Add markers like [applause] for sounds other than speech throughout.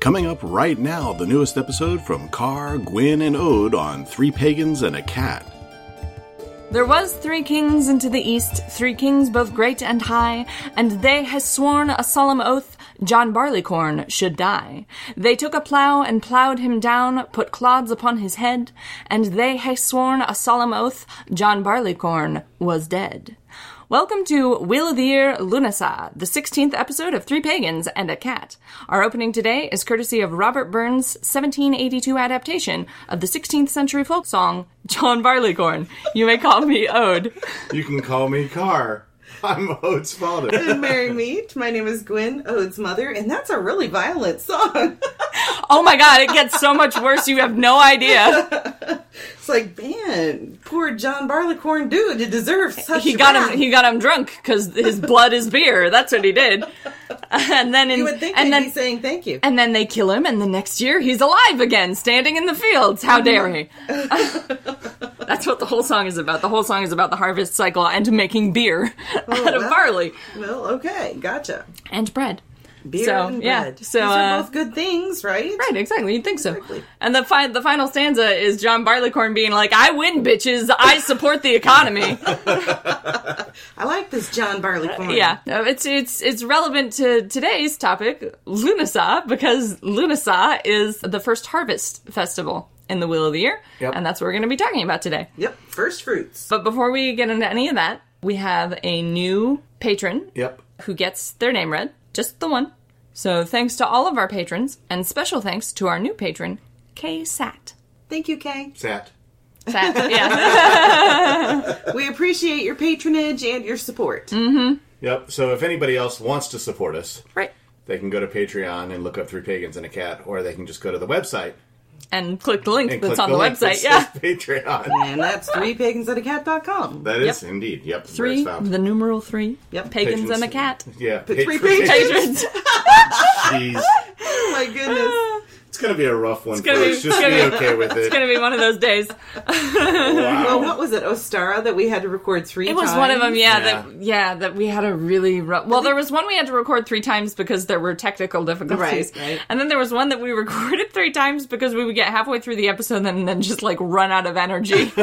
Coming up right now, the newest episode from Carr, Gwyn, and Ode on Three Pagans and a Cat. There was three kings into the east, three kings both great and high, and they had sworn a solemn oath John Barleycorn should die. They took a plough and ploughed him down, put clods upon his head, and they had sworn a solemn oath John Barleycorn was dead. Welcome to Wheel of the Year Lunasa, the 16th episode of Three Pagans and a Cat. Our opening today is courtesy of Robert Burns' 1782 adaptation of the 16th century folk song, John Barleycorn. You may call me Ode. You can call me Carr. I'm Ode's father. [laughs] and Merry Meet. My name is Gwen, Ode's mother, and that's a really violent song. Oh my god, it gets so much worse, you have no idea. [laughs] it's like, man, poor John Barleycorn dude, it deserves such a He got wrath. him he got him drunk because his blood is beer. That's what he did. And then in, You would think and then saying thank you. and then they kill him, and the next year he's alive again, standing in the fields. How dare he? [laughs] That's what the whole song is about. The whole song is about the harvest cycle and making beer oh, out of well. barley well, okay, gotcha. and bread. Beer So, and yeah, bread. so, These are uh, both good things, right? Right, exactly. You'd think so. Exactly. And the fi- the final stanza is John Barleycorn being like, "I win, bitches. I support the economy." [laughs] I like this John Barleycorn. yeah, no, it's it's it's relevant to today's topic, Lunasa, because Lunasa is the first harvest festival in the Wheel of the Year, Yep. and that's what we're going to be talking about today. Yep, first fruits. But before we get into any of that, we have a new patron Yep. who gets their name read, just the one. So thanks to all of our patrons, and special thanks to our new patron, K Sat. Thank you, Kay. Sat. Sat, [laughs] yeah. [laughs] We appreciate your patronage and your support. Mm. Yep. So if anybody else wants to support us, right. they can go to Patreon and look up Three Pagans and a Cat, or they can just go to the website And click the link and that's on the, link that website. Yeah. Patreon. [laughs] And that's threepagansandacat.com. That is Yep. indeed. Yep. where Three, it's found. the numeral three. Yep. Pagans Patrons. and a cat. Yeah. three patron- patrons. Patrons. [laughs] [laughs] Jeez. Oh my goodness. It's gonna be a rough one. gonna be- us. it's Just gonna be be- okay with it. it's gonna be one of those days. [laughs] Well, wow. what was it? Ostara that we had to record three times? It times? was one of them, yeah, Yeah. That yeah, that we had a really rough. Well, there was one we had to record three times because there were technical difficulties, Right, right. and then there was one that we [laughs] recorded three times because we would get halfway through the episode and then just like run out of energy. [laughs]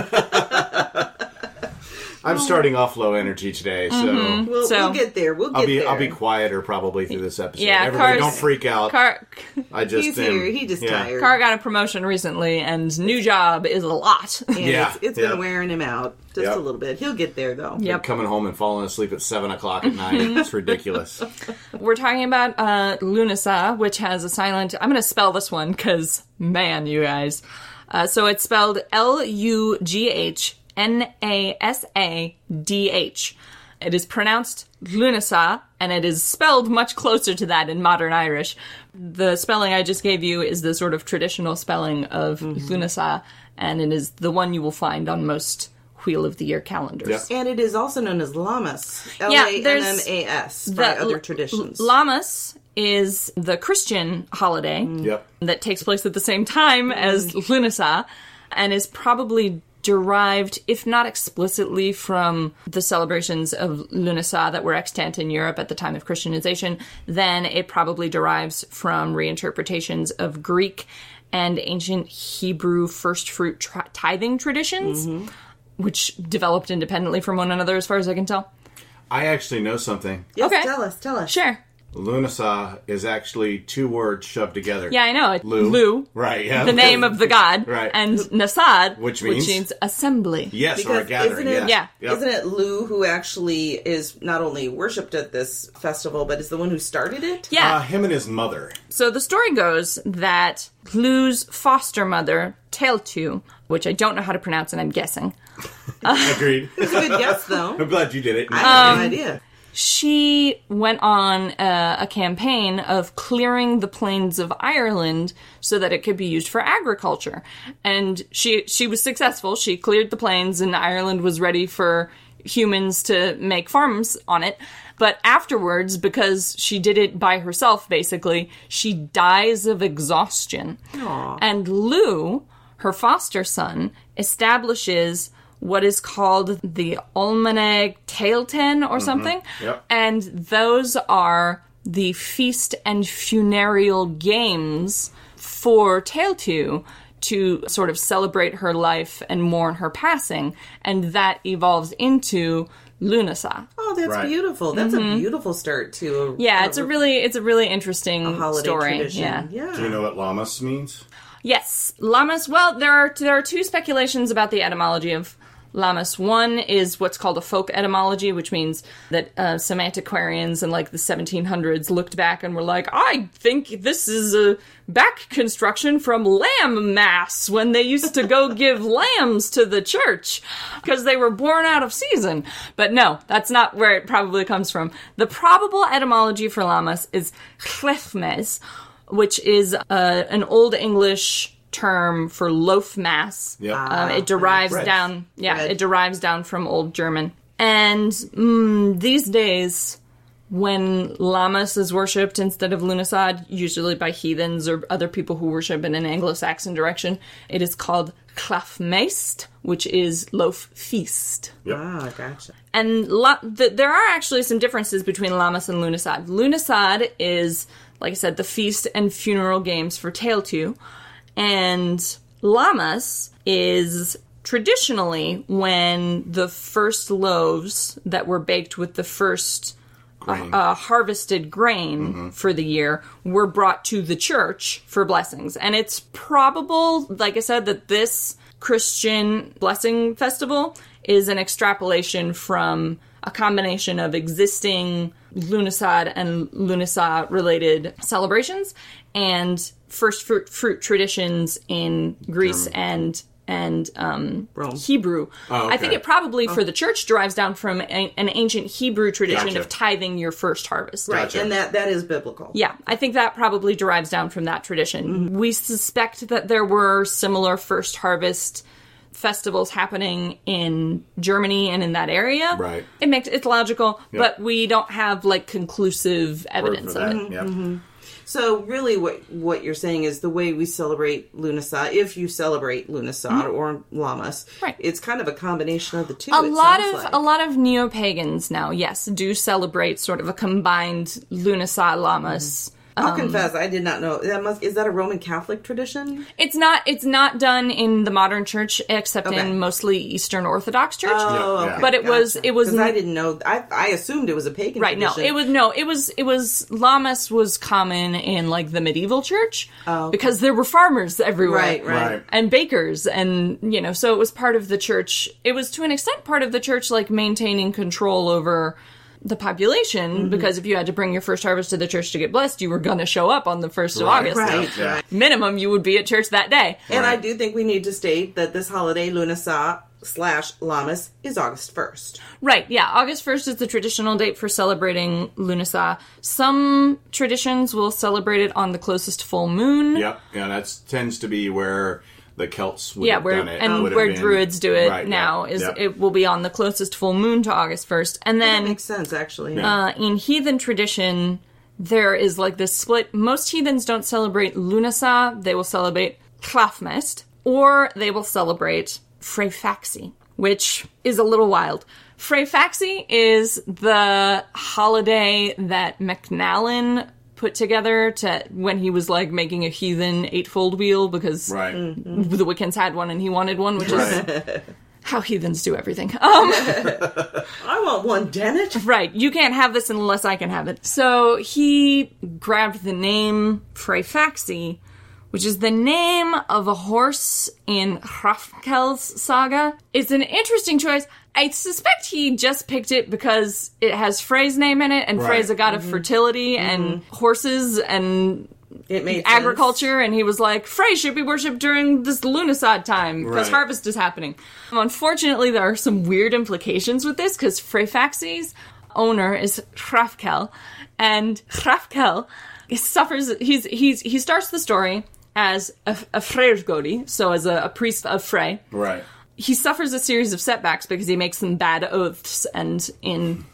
I'm starting off low energy today, so We'll, So- we'll get there. We'll get I'll be there. I'll be quieter probably through this episode. Yeah, Everybody, Carr's- don't freak out. Carr I just He's am- here. He just yeah. tired. Carr got a promotion recently, and new job is a lot. [laughs] And Yeah, it's, it's yeah. been wearing him out just Yep. a little bit. He'll get there though. Yep. Coming home and falling asleep at seven o'clock at night. It's ridiculous. [laughs] We're talking about uh, Lunasa, which has a silent. I'm going to spell this one because, man, you guys. Uh, so it's spelled L U G H N A S A D H. It is pronounced Lunasa, and it is spelled much closer to that in modern Irish. The spelling I just gave you is the sort of traditional spelling of mm-hmm. Lunasa, and it is the one you will find on most Wheel of the Year calendars. Yep. And it is also known as Lammas. L Yeah, A M there's M A S by The other L- traditions. Lammas is the Christian holiday mm. Yep. that takes place at the same time as mm. Lunasa and is probably derived, if not explicitly, from the celebrations of Lunasa that were extant in Europe at the time of Christianization, then it probably derives from reinterpretations of Greek and ancient Hebrew first fruit tri- tithing traditions, mm-hmm. which developed independently from one another, as far as I can tell. I actually know something. yes, okay. tell us, tell us. Sure. Lunasa is actually two words shoved together. Yeah, I know. It, Lu. Lu Right, yeah. the name of the god, [laughs] Right. and Nasad, Which means? assembly. Yes, or a gathering. isn't it- yes. Yeah. Yep. Isn't it Lou who actually is not only worshipped at this festival, but is the one who started it? Yeah. Uh, him and his mother. so the story goes that Lu's foster mother, Tailtiu, which I don't know how to pronounce, and I'm guessing, [laughs] Agreed. It's a good guess, though. [laughs] I'm glad you did it. I have Um, no idea. She went on uh, a campaign of clearing the plains of Ireland so that it could be used for agriculture. And she she was successful. She cleared the plains and Ireland was ready for humans to make farms on it. But afterwards, because she did it by herself basically, she dies of exhaustion. And Lou, her foster son, establishes what is called the Almanag Tailten or something. Yep. And those are the feast and funereal games for Teotihu to sort of celebrate her life and mourn her passing, and that evolves into Lunasa. Oh, that's Right. beautiful. That's a beautiful start to a Mm-hmm. Yeah, it's a really it's a really interesting holiday story. tradition. Yeah. yeah. Do you know what Lammas means? Yes, Lammas. Well, there are there are two speculations about the etymology of Lammas. One is what's called a folk etymology, which means that uh, some antiquarians in like the 1700s looked back and were like, "I think this is a back construction from lamb mass when they used to go [laughs] give lambs to the church because they were born out of season." But no, that's not where it probably comes from. The probable etymology for Lammas is chlefmes, which is uh, an Old English term for loaf mass. Yep. Um, it derives Bread. down, yeah, Bread. it derives down from Old German. And mm, these days, when Lammas is worshipped instead of Lunasad, usually by heathens or other people who worship in an Anglo-Saxon direction, it is called Klafmeist, which is loaf feast. Ah, gotcha. And la- th- there are actually some differences between Lammas and Lunasad. Lunasad is, like I said, the feast and funeral games for Teotihu, and Lammas is traditionally when the first loaves that were baked with the first Grain. uh, harvested grain for the year were brought to the church for blessings. And it's probable, like I said, that this Christian blessing festival is an extrapolation from a combination of existing Lunasad and Lunasa related celebrations and first fruit, fruit traditions in Greece and and um, Rome. Hebrew. Oh, I think it probably oh. for the church derives down from a, an ancient Hebrew tradition Gotcha. of tithing your first harvest. Right, Gotcha. and that that is biblical. Yeah, I think that probably derives down from that tradition. Mm-hmm. We suspect that there were similar first harvest festivals happening in Germany and in that area. Right. It makes it's logical, but we don't have like conclusive evidence of of that. it. Mm-hmm. Mm-hmm. Yep. So really, what what you're saying is the way we celebrate Lunasa, if you celebrate Lunasa or Lammas, Mm-hmm. Right. it's kind of a combination of the two. A lot of like. a lot of neo pagans now, yes, do celebrate sort of a combined Lunasa Lammas. I'll um, confess, I did not know that. Must is that a Roman Catholic tradition? It's not it's not done in the modern church except Okay. in mostly Eastern Orthodox church. Oh, Yeah, okay, But it was- it was 'Cause I n- didn't know. I I assumed it was a pagan. Right, no, it was no, it was it was Lammas was common in like the medieval church Oh. because there were farmers everywhere. Right, right. Right. And bakers and you know, so it was part of the church. It was to an extent part of the church like maintaining control over the population Mm-hmm. because if you had to bring your first harvest to the church to get blessed, you were going to show up on the 1st of Right, August. Right, Yeah. Minimum you would be at church that day. And I do think we need to state that this holiday, Lunasa slash Lammas, is August first. Right, yeah. August 1st is the traditional date for celebrating Lunasa. Some traditions will celebrate it on the closest full moon. Yep. Yeah, that tends to be where the Celts would Yeah, have done it. and would have where been- druids do it Right, now yep, is yep. it will be on the closest full moon to August 1st. And That then makes sense, actually. uh, in heathen tradition, there is like this split. Most heathens don't celebrate Lunasa; they will celebrate Klafmest, or they will celebrate Freyfaxi, which is a little wild. Freyfaxi is the holiday that McNallen put together to when he was like making a heathen eightfold wheel because Right. the Wiccans had one and he wanted one, which is [laughs] how heathens do everything. Um, [laughs] I want one, Dennett. Right. You can't have this unless I can have it. So he grabbed the name Freyfaxi, which is the name of a horse in Hrafnkel's saga. It's an interesting choice. I suspect he just picked it because it has Frey's name in it, and Right. Frey's a god of mm-hmm. fertility mm-hmm. and horses and It made sense. agriculture, and he was like, Frey should be worshipped during this Lunasad time because Right. harvest is happening. Unfortunately, there are some weird implications with this because Freyfaxi's owner is Hrafnkel, and Hrafnkel suffers. He's he's he starts the story as a, a Freyrgodi, so as a, a priest of Frey. Right. He suffers a series of setbacks because he makes some bad oaths, and in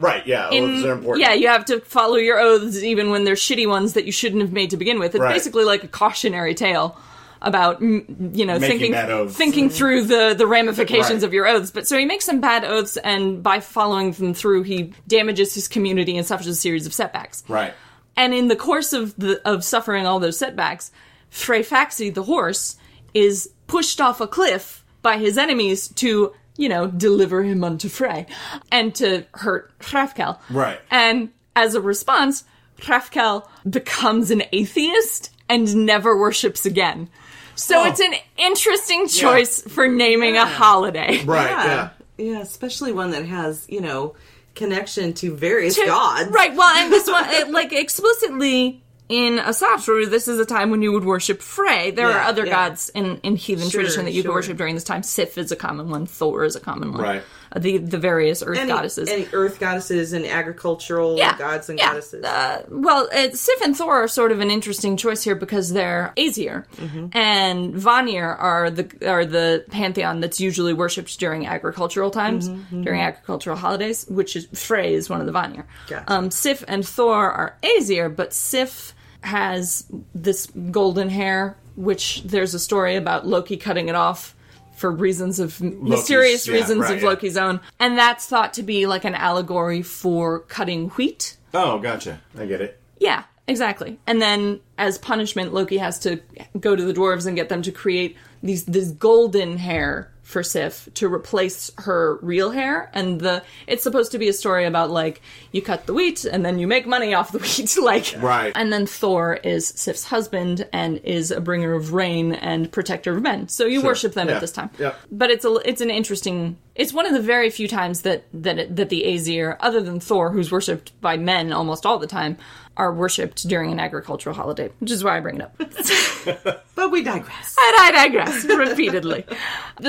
Right. Yeah. in- oaths are important. Yeah, you have to follow your oaths even when they're shitty ones that you shouldn't have made to begin with. It's Right. basically like a cautionary tale about you know Making thinking thinking through the the ramifications Right. of your oaths. But so he makes some bad oaths, and by following them through, he damages his community and suffers a series of setbacks. Right. And in the course of the of suffering all those setbacks, Freyfaxi the horse is pushed off a cliff by his enemies to, you know, deliver him unto Frey and to hurt Hrafnkel. Right. And as a response, Hrafnkel becomes an atheist and never worships again. So Oh. it's an interesting choice for naming a holiday. Right. Yeah. Yeah. yeah, especially one that has you know connection to various to- gods. Right. Well, and this one, it, like explicitly in Asatru, this is a time when you would worship Frey. There are other yeah. gods in, in heathen Sure, tradition that you sure. could worship during this time. Sif is a common one. Thor is a common one. Right. Uh, the the various earth Any, goddesses. any earth goddesses and agricultural yeah, gods and yeah. goddesses. Uh, well, uh, Sif and Thor are sort of an interesting choice here because they're Aesir, Mm-hmm. and Vanir are the are the pantheon that's usually worshipped during agricultural times, Mm-hmm, during agricultural holidays. Which is Frey is one of the Vanir. Gotcha. Um, Sif and Thor are Aesir, but Sif has this golden hair, which there's a story about Loki cutting it off. For reasons of mysterious yeah, reasons right, of yeah. Loki's own, and that's thought to be like an allegory for cutting wheat. Oh, gotcha. I get it. Yeah, exactly. And then as punishment, Loki has to go to the dwarves and get them to create these this golden hair for Sif to replace her real hair. And the it's supposed to be a story about like you cut the wheat and then you make money off the [laughs] wheat, like Right. And then Thor is Sif's husband and is a bringer of rain and protector of men. So you Sure. worship them Yeah. at this time. Yep. But it's a it's an interesting. It's one of the very few times that that that the Aesir, other than Thor, who's worshipped by men almost all the time, are worshipped during an agricultural holiday, which is why I bring it up. [laughs] but we digress. and I digress [laughs] repeatedly.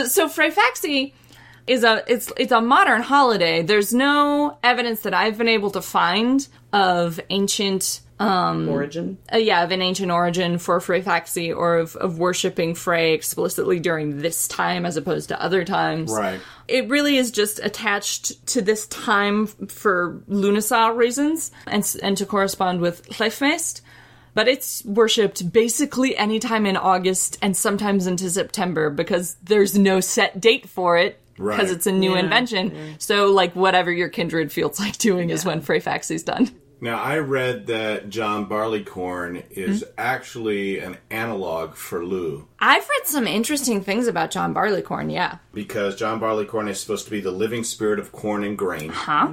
So Freyfaxi is a it's it's a modern holiday. There's no evidence that I've been able to find of ancient Origin. uh, yeah, of an ancient origin for Freyfaxi or of, of worshipping Frey explicitly during this time as opposed to other times. Right. It really is just attached to this time for Lunasaw reasons and, and to correspond with Hleifmest. But it's worshipped basically anytime in August and sometimes into September because there's no set date for it because Right. it's a new Yeah, invention. So, like, whatever your kindred feels like doing is when Freyfaxi's done. Now, I read that John Barleycorn is hmm? actually an analog for Lou I've read some interesting things about John Barleycorn, yeah. because John Barleycorn is supposed to be the living spirit of corn and grain. Huh?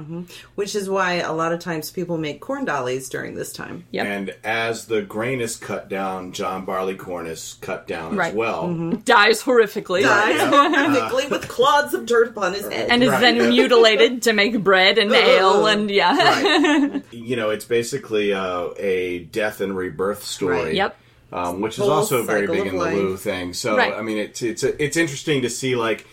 Which is why a lot of times people make corn dollies during this time. Yep. And as the grain is cut down, John Barleycorn is cut down Right. as well. Dies horrifically. Dies [laughs] horrifically with clods of dirt upon his head. And is Right, then [laughs] mutilated to make bread and ale and yeah. Right. [laughs] you know, it's basically uh, a death and rebirth story. Right. Yep. Um, which is also very big in the. Lou thing. So Right. I mean, it's it's it's interesting to see like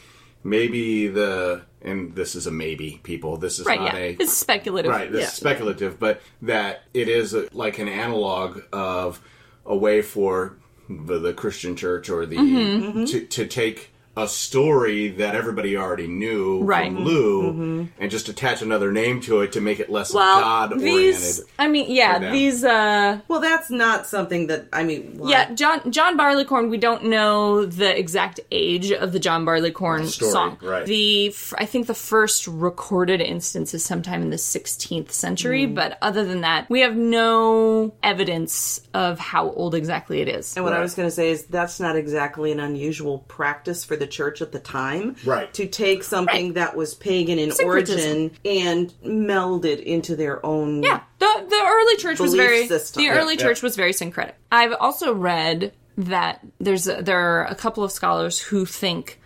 maybe the and this is a maybe people. This is Right, not yeah. a [laughs] It's speculative. Right, this Yeah. is speculative, but that it is a, like an analog of a way for the, the Christian church or the Mm-hmm. To, to take a story that everybody already knew Right. Mm-hmm. from Lou and just attach another name to it to make it less Well, God oriented. I mean, yeah, these, uh, Well, that's not something that I mean. why- yeah, John John Barleycorn. We don't know the exact age of the John Barleycorn Story, song. right. The f- I think the first recorded instance is sometime in the 16th century, Mm. but other than that, we have no evidence of how old exactly it is. And what I was going to say is that's not exactly an unusual practice for the church at the time. Right. To take something Right. that was pagan in Syncretism. origin and meld it into their own. Yeah, the the early church was very system. the early yeah. church was very syncretic. I've also read that there's a, there are a couple of scholars who think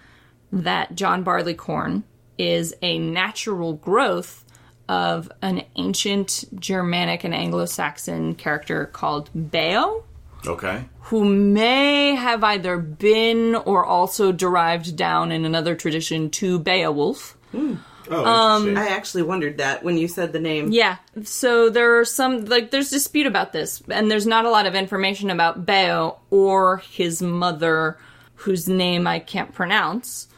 that John Barleycorn is a natural growth of an ancient Germanic and Anglo-Saxon character called Beo okay. who may have either been or also derived down in another tradition to Beowulf. Oh, Um, interesting. I actually wondered that when you said the name. Yeah. So there are some like there's dispute about this, and there's not a lot of information about Beo or his mother, whose name I can't pronounce.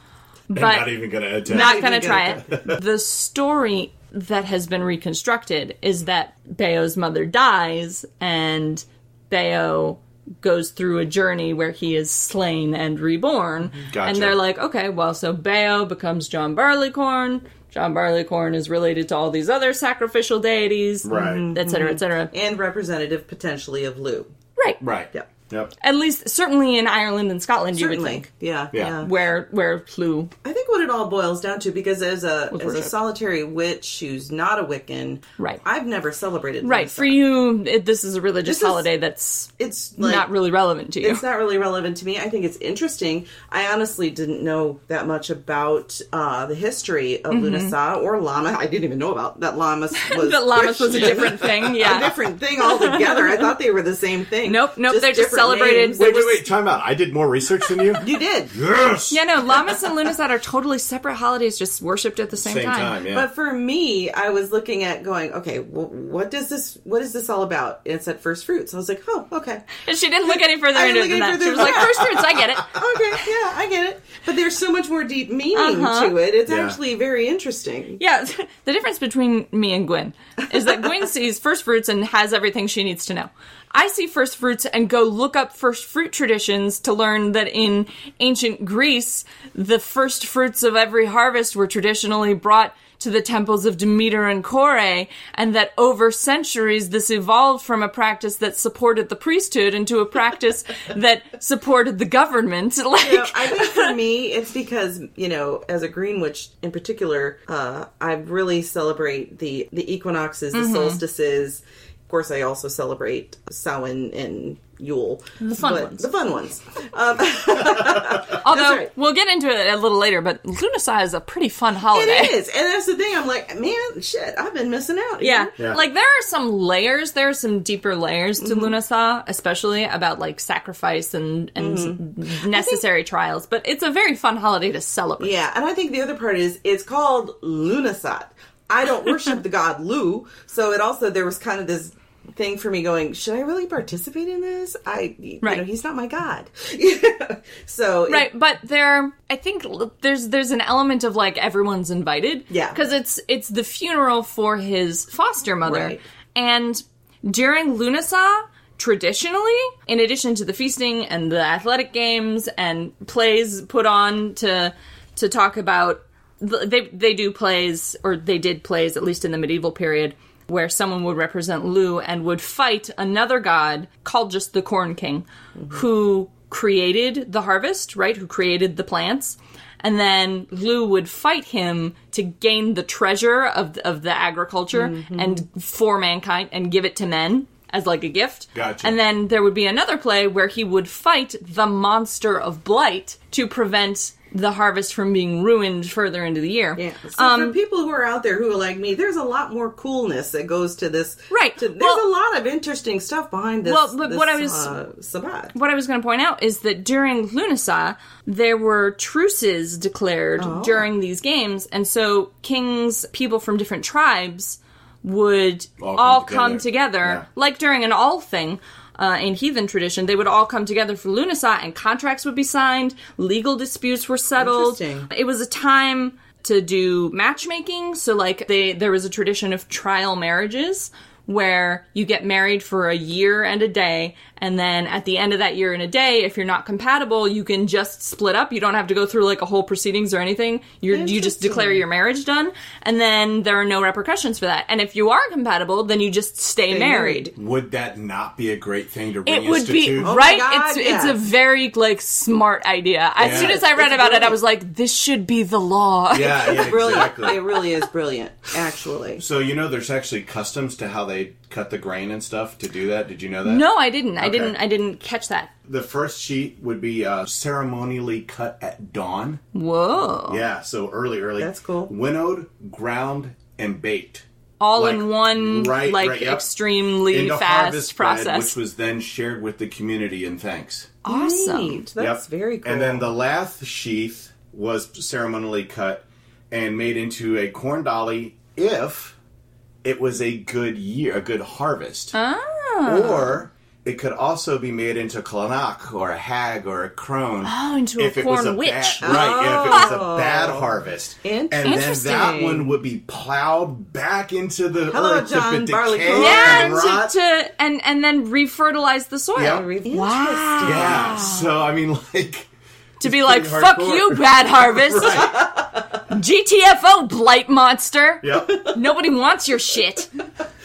But I'm But not even going to attempt. not even gonna try gonna- it. the story that has been reconstructed is that Beo's mother dies and Beo goes through a journey where he is slain and reborn. Gotcha. And they're like, okay, well, so Beo becomes John Barleycorn. John Barleycorn is related to all these other sacrificial deities, Right. et cetera, et cetera. and representative potentially of Lou. Right. Right. Yep. Yep. At least, certainly in Ireland and Scotland, you would think. Yeah, Yeah. yeah. Where, where Lugh I think what it all boils down to, because as a as a solitary witch who's not a Wiccan, Right. I've never celebrated. Right. Lunasa. For you, it, this is a religious This is- holiday that's it's like, not really relevant to you. It's not really relevant to me. I think it's interesting. I honestly didn't know that much about uh, the history of Lunasa or Lama. I didn't even know about that Lammas was [laughs] that Lammas was a different thing. Yeah, [laughs] a Yeah. different thing altogether. I thought they were the same thing. Nope, nope, they're just different celebrated- names. Wait, wait, wait. Time out. I did more research than you. [laughs] You did. yes. Yeah, no, Lammas and Lunasat are totally separate holidays, just worshipped at the same, Same time. Yeah. But for me, I was looking at going, okay, well, what does this? What is this all about? And it said first fruits. I was like, oh, okay, And she didn't look any further I into didn't it than that. She was like, first fruits, I get it. [laughs] okay, yeah, I get it. But there's so much more deep meaning Uh-huh. to it. It's Yeah. actually very interesting. Yeah, [laughs] the difference between me and Gwen is that Gwen sees first fruits and has everything she needs to know. I see first fruits and go look up first fruit traditions to learn that in ancient Greece, the first fruits of every harvest were traditionally brought to the temples of Demeter and Kore, and that over centuries this evolved from a practice that supported the priesthood into a practice [laughs] that supported the government. [laughs] Like, You know, I think for me, it's because you know, as a green witch in particular, uh, I really celebrate the the equinoxes, the Mm-hmm. solstices. Of course, I also celebrate Samhain and Yule, the fun ones. The fun ones. Um, [laughs] although right. we'll get into it a little later, but Lunasa is a pretty fun holiday. it is, and that's the thing. I'm like, man, shit, I've been missing out. Yeah. Yeah. Like there are some layers, there are some deeper layers to Mm-hmm. Lunasa, especially about like sacrifice and and Mm-hmm. necessary trials, but it's a very fun holiday to celebrate. Yeah, and I think the other part is it's called Lunasat. I don't worship the god Lu, so it also there was kind of this thing for me going, should I really participate in this? I, you Right. know, he's not my god. [laughs] so it- Right, but there I think there's there's an element of like everyone's invited. Yeah. Cuz it's it's the funeral for his foster mother. Right. And during Lunasa traditionally in addition to the feasting and the athletic games and plays put on to to talk about they they do plays or they did plays at least in the medieval period where someone would represent Lu and would fight another god called just the Corn King mm-hmm. who created the harvest, right? Who created the plants. And then Lu would fight him to gain the treasure of of the agriculture mm-hmm. and for mankind and give it to men as like a gift. Gotcha. And then there would be another play where he would fight the monster of blight to prevent the harvest from being ruined further into the year. Yeah. So for people who are out there who are like me, there's a lot more coolness that goes to this. Right. To, there's Well- a lot of interesting stuff behind this. Well, but this, what I was- uh, Sabbat. what I was going to point out is that during Lunasa, there were truces declared Oh. during these games, and so kings, people from different tribes, would All all, come come together. together, Yeah. like during an all thing. Uh, in heathen tradition, they would all come together for Lunasa, and contracts would be signed. Legal disputes were settled. It was a time to do matchmaking. So, like, they there was a tradition of trial marriages where you get married for a year and a day, and then at the end of that year and a day, if you're not compatible, you can just split up. You don't have to go through like a whole proceedings or anything. You're, you just declare your marriage done, and then there are no repercussions for that. And if you are compatible, then you just stay, married. Would that not be a great thing to bring? It would be? Oh right. God, it's it's a very like smart idea. As Yeah. soon as I read It's about it, I was like, this should be the law. Yeah, yeah, exactly. It really is brilliant, actually. So you know, there's actually customs to how they cut the grain and stuff to do that. Did you know that? No, I didn't. I didn't. I didn't catch that. The first sheet would be uh, ceremonially cut at dawn. Whoa! Yeah, so early, early. That's cool. Winnowed, ground, and baked. All Like, in one, right, like right, yep. extremely Into fast harvest bread, process. which was then shared with the community in thanks. awesome. Neat. That's Yep. very cool. And then the lath sheath was ceremonially cut and made into a corn dolly if it was a good year, a good harvest. Ah. Or it could also be made into Cailleach or a hag or a crone. Oh, into a if it was a witch. Bad, right, if it was a bad harvest. And then that one would be plowed back into the Hello, earth John to decay Barleycorn. Yeah, and to, to and and then refertilize the soil. Yeah. Interesting. yeah, so I mean, like, To be like, fuck hardcore." you, bad harvest. [laughs] GTFO, blight monster. yep. Nobody wants your shit.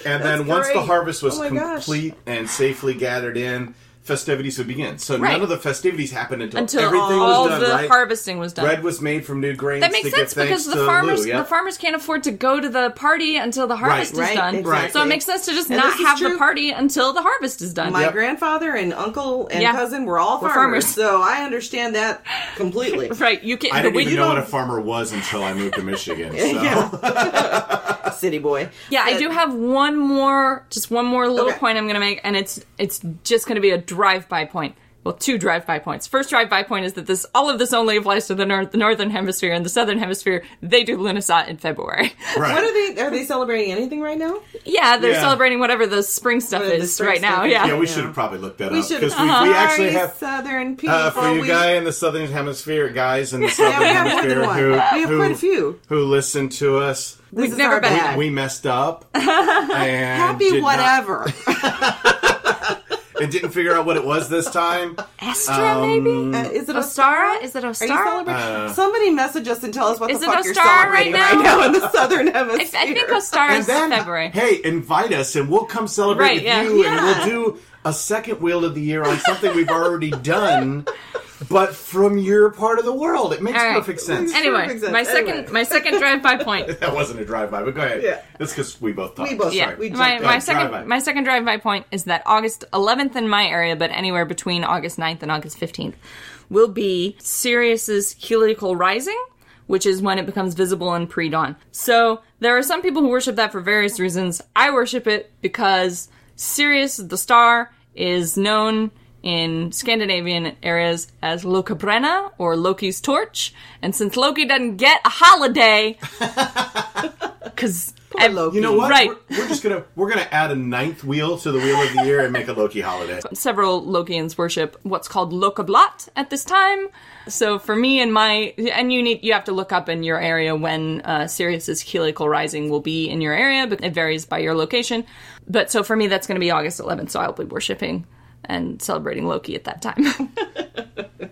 And then once the great. harvest was Oh my gosh. complete and safely gathered in, festivities would begin. So Right. none of the festivities happened until, Until everything all was done, the right? harvesting was done. Bread was made from new grains that makes to sense give thanks because the to farmers Lou, yeah. the farmers can't afford to go to the party until the harvest is Right, done. exactly. So it makes sense to just And not this is have the true. party until the harvest is done. My Yep. grandfather and uncle and Yeah. cousin were all We're farmers, farmers. so I understand that completely. [laughs] Right, you can. I the didn't way even you know don't- what a farmer was until I moved to Michigan. [laughs] So. Yeah. [laughs] City boy. Yeah, I do have one more, just one more little Okay. point I'm going to make, and it's it's just going to be a drive-by point. Well, two drive-by points. First drive-by point is that this all of this only applies to the, north, the northern hemisphere and the southern hemisphere. They do Lunasat in February. Right. What are they? Are they celebrating anything right now? yeah, they're Yeah. celebrating whatever the spring stuff Whatever the is spring right now. is. Yeah. yeah, we Yeah. should have probably looked that We up should because have. we, we actually Sorry, have southern people. uh, for you we- guy in the southern hemisphere, guys in the southern Yeah, we have hemisphere one. who We have who, quite a few. who listen to us. This We've never been- bad. We messed up. [laughs] and Happy did not- whatever. [laughs] and didn't figure out what it was this time. Astra, Um, maybe? Uh, is it Ostara? Is it Are you Ostara? celebrating? Uh, Somebody message us and tell us what Is the it fuck you're Ostara right celebrating right now? now, in the southern hemisphere. I think Ostara And is then, February. hey, invite us and we'll come celebrate Right, with yeah. you, and we'll do a second wheel of the year on something we've already done, [laughs] but from your part of the world. It makes All right. perfect sense. Anyway, Perfect sense. my second Anyway. my second drive-by point. [laughs] that wasn't a drive-by, but go ahead. Yeah. That's because we both talked. We both Yeah, Sorry, we my, jumped my in. second Drive-by. my second drive-by point is that August 11th in my area, but anywhere between August 9th and August 15th, will be Sirius's heliacal rising, which is when it becomes visible in pre-dawn. So there are some people who worship that for various reasons. I worship it because Sirius, the star, is known in Scandinavian areas as Lokabrenna or Loki's torch, and since Loki doesn't get a holiday, [laughs] because Loki. You know what? Right. We're, we're just gonna we're gonna add a ninth wheel to the wheel of the year and make a Loki holiday. [laughs] several Lokians worship what's called Lokablot at this time. So for me and my and you need you have to look up in your area when uh, Sirius's heliacal rising will be in your area, but it varies by your location. But so for me, that's going to be August 11th. So I'll be worshiping and celebrating Loki at that time. [laughs]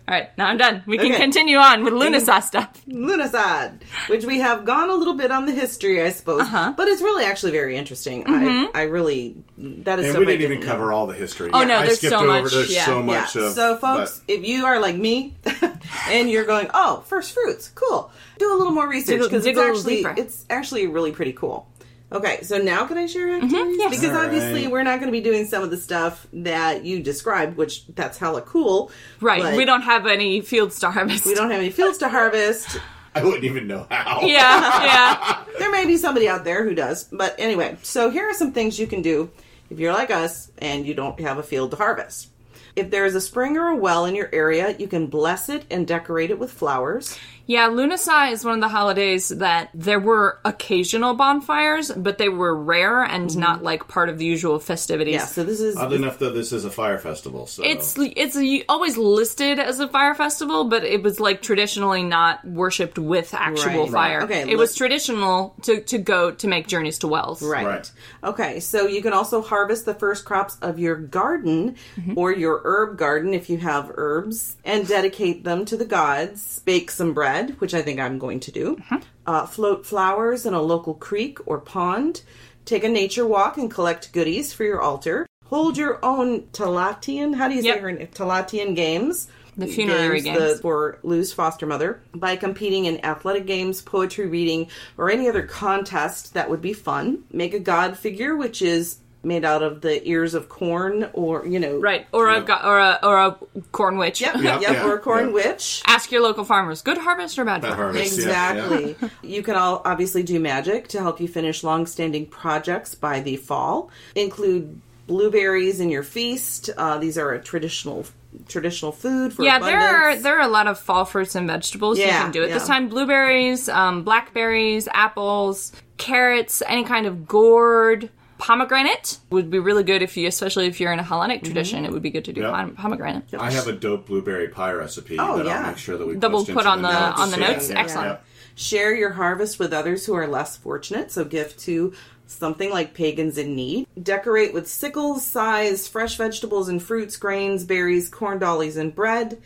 All right, now I'm done. We can Okay. continue on with Lunasa stuff. Lunasad, which we have gone a little bit on the history, I suppose, Uh-huh. but it's really actually very interesting. I, I really that is And so we didn't even cover all the history. Oh, no, I there's skipped so over. much, There's yeah. so Yeah. much of. so, folks, but- if you are like me [laughs] and you're going, "Oh, first fruits, cool," do a little more research because it's actually deeper. it's actually really pretty cool. Okay, so now can I share mm-hmm, activities? yes. Because All obviously right. we're not going to be doing some of the stuff that you described, which that's hella cool. Right, we don't have any fields to harvest. we don't have any fields to harvest. [laughs] I wouldn't even know how. Yeah, yeah. [laughs] there may be somebody out there who does. But anyway, so here are some things you can do if you're like us and you don't have a field to harvest. If there is a spring or a well in your area, you can bless it and decorate it with flowers. Yeah, Lunasa is one of the holidays that there were occasional bonfires, but they were rare and not like part of the usual festivities. Yeah, so this is Oddly enough, though, this is a fire festival. So It's it's always listed as a fire festival, but it was like traditionally not worshipped with actual Right. fire. Right. Okay, it let- was traditional to, to go to make journeys to wells. Right. Right. Okay, so you can also harvest the first crops of your garden Mm-hmm. or your herb garden if you have herbs and dedicate them to the gods. Bake some bread, which I think I'm going to do. Mm-hmm. Uh, float flowers in a local creek or pond. Take a nature walk and collect goodies for your altar. Hold your own Talatian, how do you say Yep. her name? Talatian games. The funerary games. the- for Lou's foster mother by competing in athletic games, poetry reading, or any other contest that would be fun. Make a god figure, which is made out of the ears of corn, or you know, Right. Or a go- or a or a corn witch. Yep, Yep, yep, yeah, or a corn yeah. witch. Ask your local farmers. Good harvest or bad Bad harvest? harvest. yeah, yeah. Exactly. [laughs] You can all obviously do magic to help you finish long-standing projects by the fall. Include blueberries in your feast. Uh, these are a traditional traditional food for Yeah, there are there are a lot of fall fruits and vegetables you can do at this time. Blueberries, um, blackberries, apples, carrots, any kind of gourd, Pomegranate would be really good if you, especially if you're in a Hellenic mm-hmm. tradition, it would be good to do Yep. pom- pomegranate. I have a dope blueberry pie recipe Oh, that yeah. I'll make sure that we That we'll put on the- on the Yeah. notes. Excellent. Yeah. Share your harvest with others who are less fortunate, so give to something like pagans in need. Decorate with sickles, size, fresh vegetables and fruits, grains, berries, corn dollies, and bread.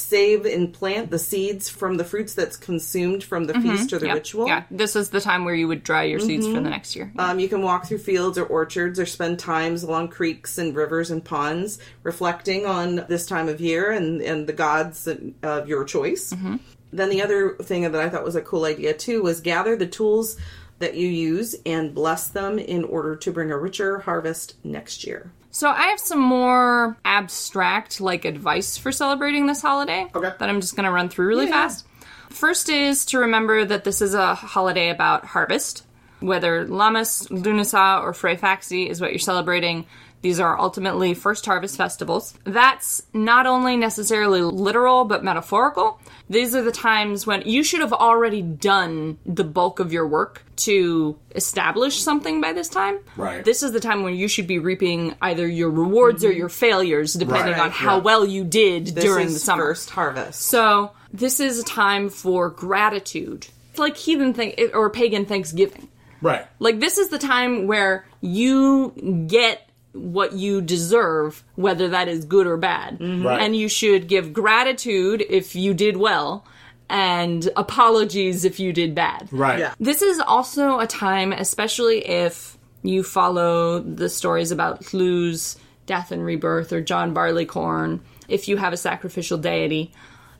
Save and plant the seeds from the fruits that's consumed from the mm-hmm. feast or the Yeah. ritual. Yeah, this is the time where you would dry your seeds for the mm-hmm. next year. Um, you can walk through fields or orchards or spend times along creeks and rivers and ponds, reflecting on this time of year and, and the gods of your choice. Mm-hmm. Then the other thing that I thought was a cool idea too was gather the tools that you use and bless them in order to bring a richer harvest next year. So I have some more abstract like advice for celebrating this holiday Okay. that I'm just going to run through really Yeah. fast. First is to remember that this is a holiday about harvest. Whether Lammas, Lunasa, or Freyfaxi is what you're celebrating, these are ultimately first harvest festivals. That's not only necessarily literal but metaphorical. These are the times when you should have already done the bulk of your work to establish something by this time. Right. This is the time when you should be reaping either your rewards or mhm. your failures, depending Right. on how Yeah. well you did This during is the summer. first harvest. So this is a time for gratitude. It's like heathen thing or pagan Thanksgiving. Right. Like this is the time where you get what you deserve, whether that is good or bad. Mm-hmm. Right. And you should give gratitude if you did well and apologies if you did bad. Right. Yeah. This is also a time, especially if you follow the stories about Hlew's death and rebirth or John Barleycorn, if you have a sacrificial deity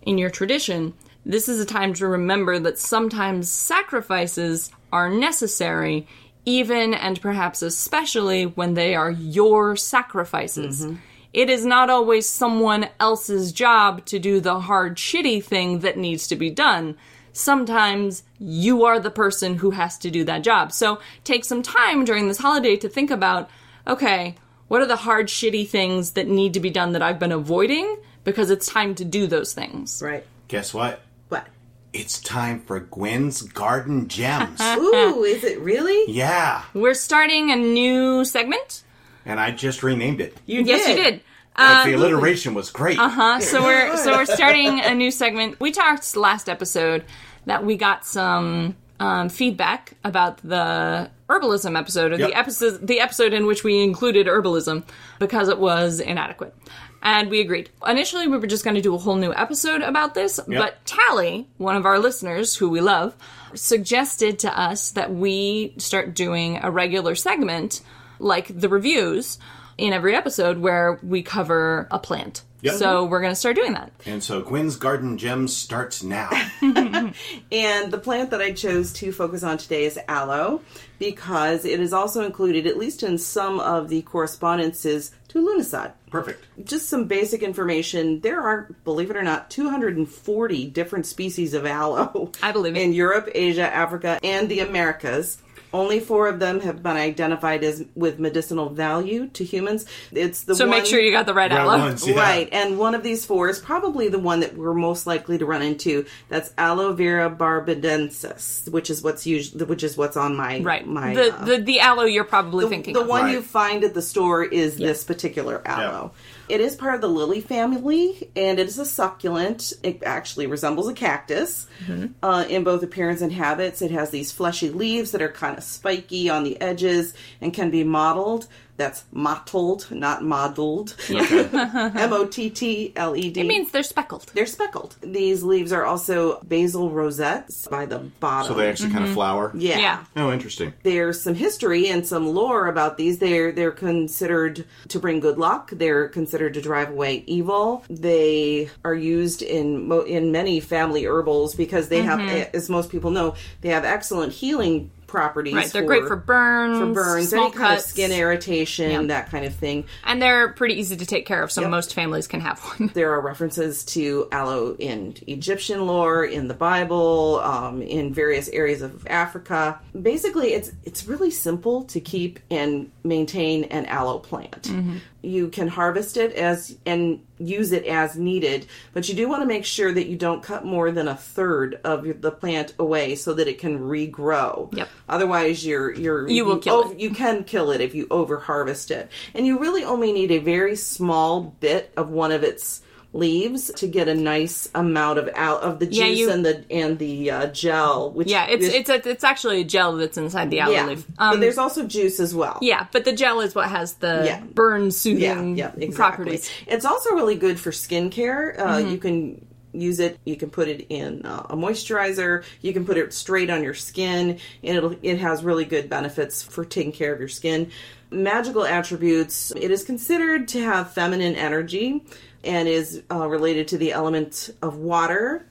in your tradition, this is a time to remember that sometimes sacrifices are necessary, even and perhaps especially when they are your sacrifices. Mm-hmm. It is not always someone else's job to do the hard, shitty thing that needs to be done sometimes you are the person who has to do that job. So take some time during this holiday to think about okay, what are the hard, shitty things that need to be done that I've been avoiding? Because it's time to do those things. Right. Guess what? What? It's time for Gwen's Garden Gems. [laughs] Ooh, is it really? yeah. We're starting a new segment. And I just renamed it. You Yes, you did. But the alliteration was great. Uh, huh. so we're so we're starting a new [laughs] segment. We talked last episode that we got some um, feedback about the herbalism episode, or Yep. the episode the episode in which we included herbalism because it was inadequate. And we agreed. Initially, we were just going to do a whole new episode about this, but Tally, one of our listeners who we love, suggested to us that we start doing a regular segment like the reviews in every episode where we cover a plant. Yep. So we're going to start doing that. And so Gwen's Garden Gems starts now. [laughs] And the plant that I chose to focus on today is aloe because it is also included, at least in some of the correspondences, to Lunisad. Perfect. Just some basic information. There are, believe it or not, 240 different species of aloe. I believe it. In Europe, Asia, Africa, and the Americas. Only four of them have been identified as with medicinal value to humans. It's the So one, make sure you got the right Right aloe. ones, yeah. Right, and one of these four is probably the one that we're most likely to run into. That's aloe vera barbadensis, which is what's usually which is what's on my Right. my the, uh, the the aloe you're probably the, thinking the of. one Right. you find at the store is this particular aloe. It is part of the lily family, and it is a succulent. It actually resembles a cactus Mm-hmm. uh, in both appearance and habits. It has these fleshy leaves that are kind of spiky on the edges and can be mottled. That's mottled, not modeled. [laughs] M O T T L E D. It means they're speckled. they're speckled. These leaves are also basal rosettes by the bottom. So they actually kind of mm-hmm. flower. yeah. Yeah. Oh, interesting. There's some history and some lore about these. They're they're considered to bring good luck. They're considered to drive away evil. They are used in mo- in many family herbals because they have, mm-hmm. as most people know, they have excellent healing properties. Right. They're great for burns, for burns, small any kind of cuts, skin irritation, Yeah. that kind of thing. and they're pretty easy to take care of. So most families can have one. [laughs] There are references to aloe in Egyptian lore, in the Bible, um, in various areas of Africa. Basically, it's it's really simple to keep and maintain an aloe plant. You can harvest it as and use it as needed, but you do want to make sure that you don't cut more than a third of the plant away so that it can regrow. Yep. Otherwise, you're you're You will kill ov- it. You can kill it if you over harvest it, and you really only need a very small bit of one of its leaves to get a nice amount of out of the juice Yeah, you- and the and the uh, gel. Which Yeah, it's is- it's a, it's actually a gel that's inside the aloe yeah, leaf. but Um, there's also juice as well. yeah, but the gel is what has the Yeah. burn soothing yeah, exactly. properties. It's also really good for skincare. Uh, Mm-hmm. You can use it. You can put it in uh, a moisturizer. You can put it straight on your skin, and it'll it has really good benefits for taking care of your skin. Magical attributes. It is considered to have feminine energy, and is uh, related to the element of water.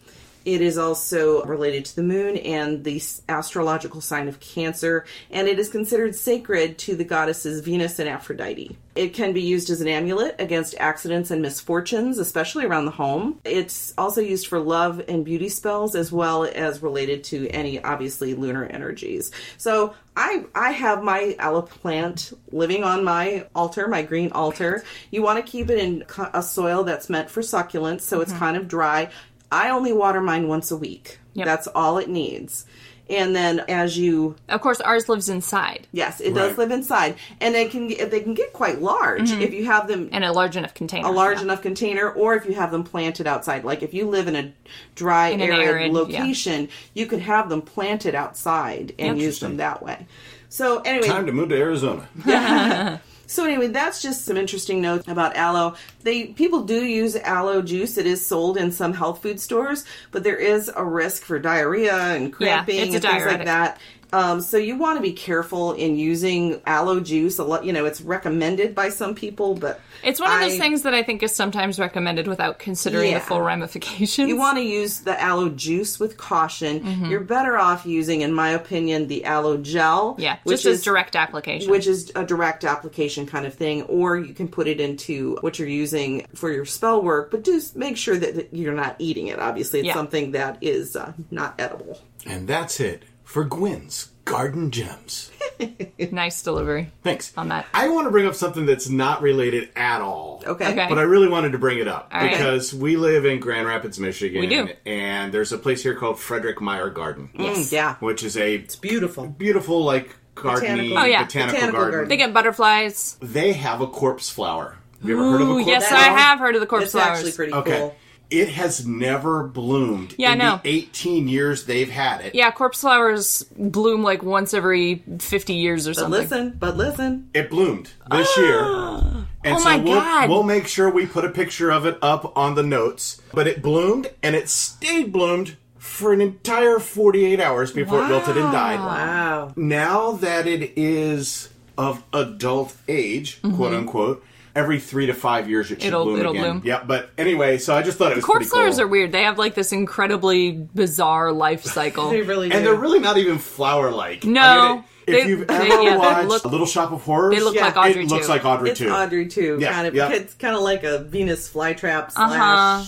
It is also related to the moon and the astrological sign of Cancer, and it is considered sacred to the goddesses Venus and Aphrodite. It can be used as an amulet against accidents and misfortunes, especially around the home. It's also used for love and beauty spells, as well as related to any obviously lunar energies. So I I have my aloe plant living on my altar, my green altar. You want to keep it in a soil that's meant for succulents, so it's mm-hmm. kind of dry. I only water mine once a week. Yep. That's all it needs. And then as you Of course, ours lives inside yes, it does live inside, and they can get, they can get quite large mm-hmm. if you have them in a large enough container. a large yeah. enough container, or if you have them planted outside. Like if you live in a dry, In an arid, arid, yeah. location, you could have them planted outside and use them that way. So anyway, Time to move to Arizona. [laughs] [laughs] so anyway, that's just some interesting notes about aloe. They people do use aloe juice. It is sold in some health food stores, but there is a risk for diarrhea and cramping a and things like that. Um, so you want to be careful in using aloe juice. A lot, you know, it's recommended by some people, but It's one of those things that I think is sometimes recommended without considering Yeah. the full ramifications. You want to use the aloe juice with caution. Mm-hmm. You're better off using, in my opinion, the aloe gel. yeah, which just is as direct application. which is a direct application kind of thing, or you can put it into what you're using for your spell work. But just make sure that, that you're not eating it. Obviously, it's Yeah. something that is uh, not edible. And that's it for Gwen's Garden Gems. [laughs] nice delivery. Thanks. On that. I want to bring up something that's not related at all. Okay. Okay. But I really wanted to bring it up right. because we live in Grand Rapids, Michigan. We do. And there's a place here called Frederik Meijer Garden. Mm, yeah, Which is a It's beautiful. beautiful, like, gardeny, Botanical- Oh, yeah. botanical, Botanical garden. garden. They get butterflies. They have a corpse flower. Have you ever heard of a Ooh, corpse yes, flower? I have heard of the corpse flower. It's flowers. actually pretty Okay. cool. It has never bloomed Yeah, I in know. the 18 years they've had it. Yeah, corpse flowers bloom like once every 50 years or But something. listen, but listen. It bloomed this year. [gasps] And Oh so my we'll, God. we'll make sure we put a picture of it up on the notes. But it bloomed and it stayed bloomed for an entire 48 hours before it wilted and died. Wow. Now that it is of adult age, quote mm-hmm. unquote, every three to five years it should. It'll- bloom it'll again. bloom. Yeah, but anyway, so I just thought it was Corpse pretty cool. flowers are weird. They have like this incredibly bizarre life [laughs] cycle. They really and they're really not even flower like. No. if They- you've they- ever yeah, watched look- Little Shop of Horrors, they look Yeah, like Audrey it looks like Audrey it's too. Audrey too. Yeah, kind of. yeah. It's kind of like a Venus flytrap Uh-huh.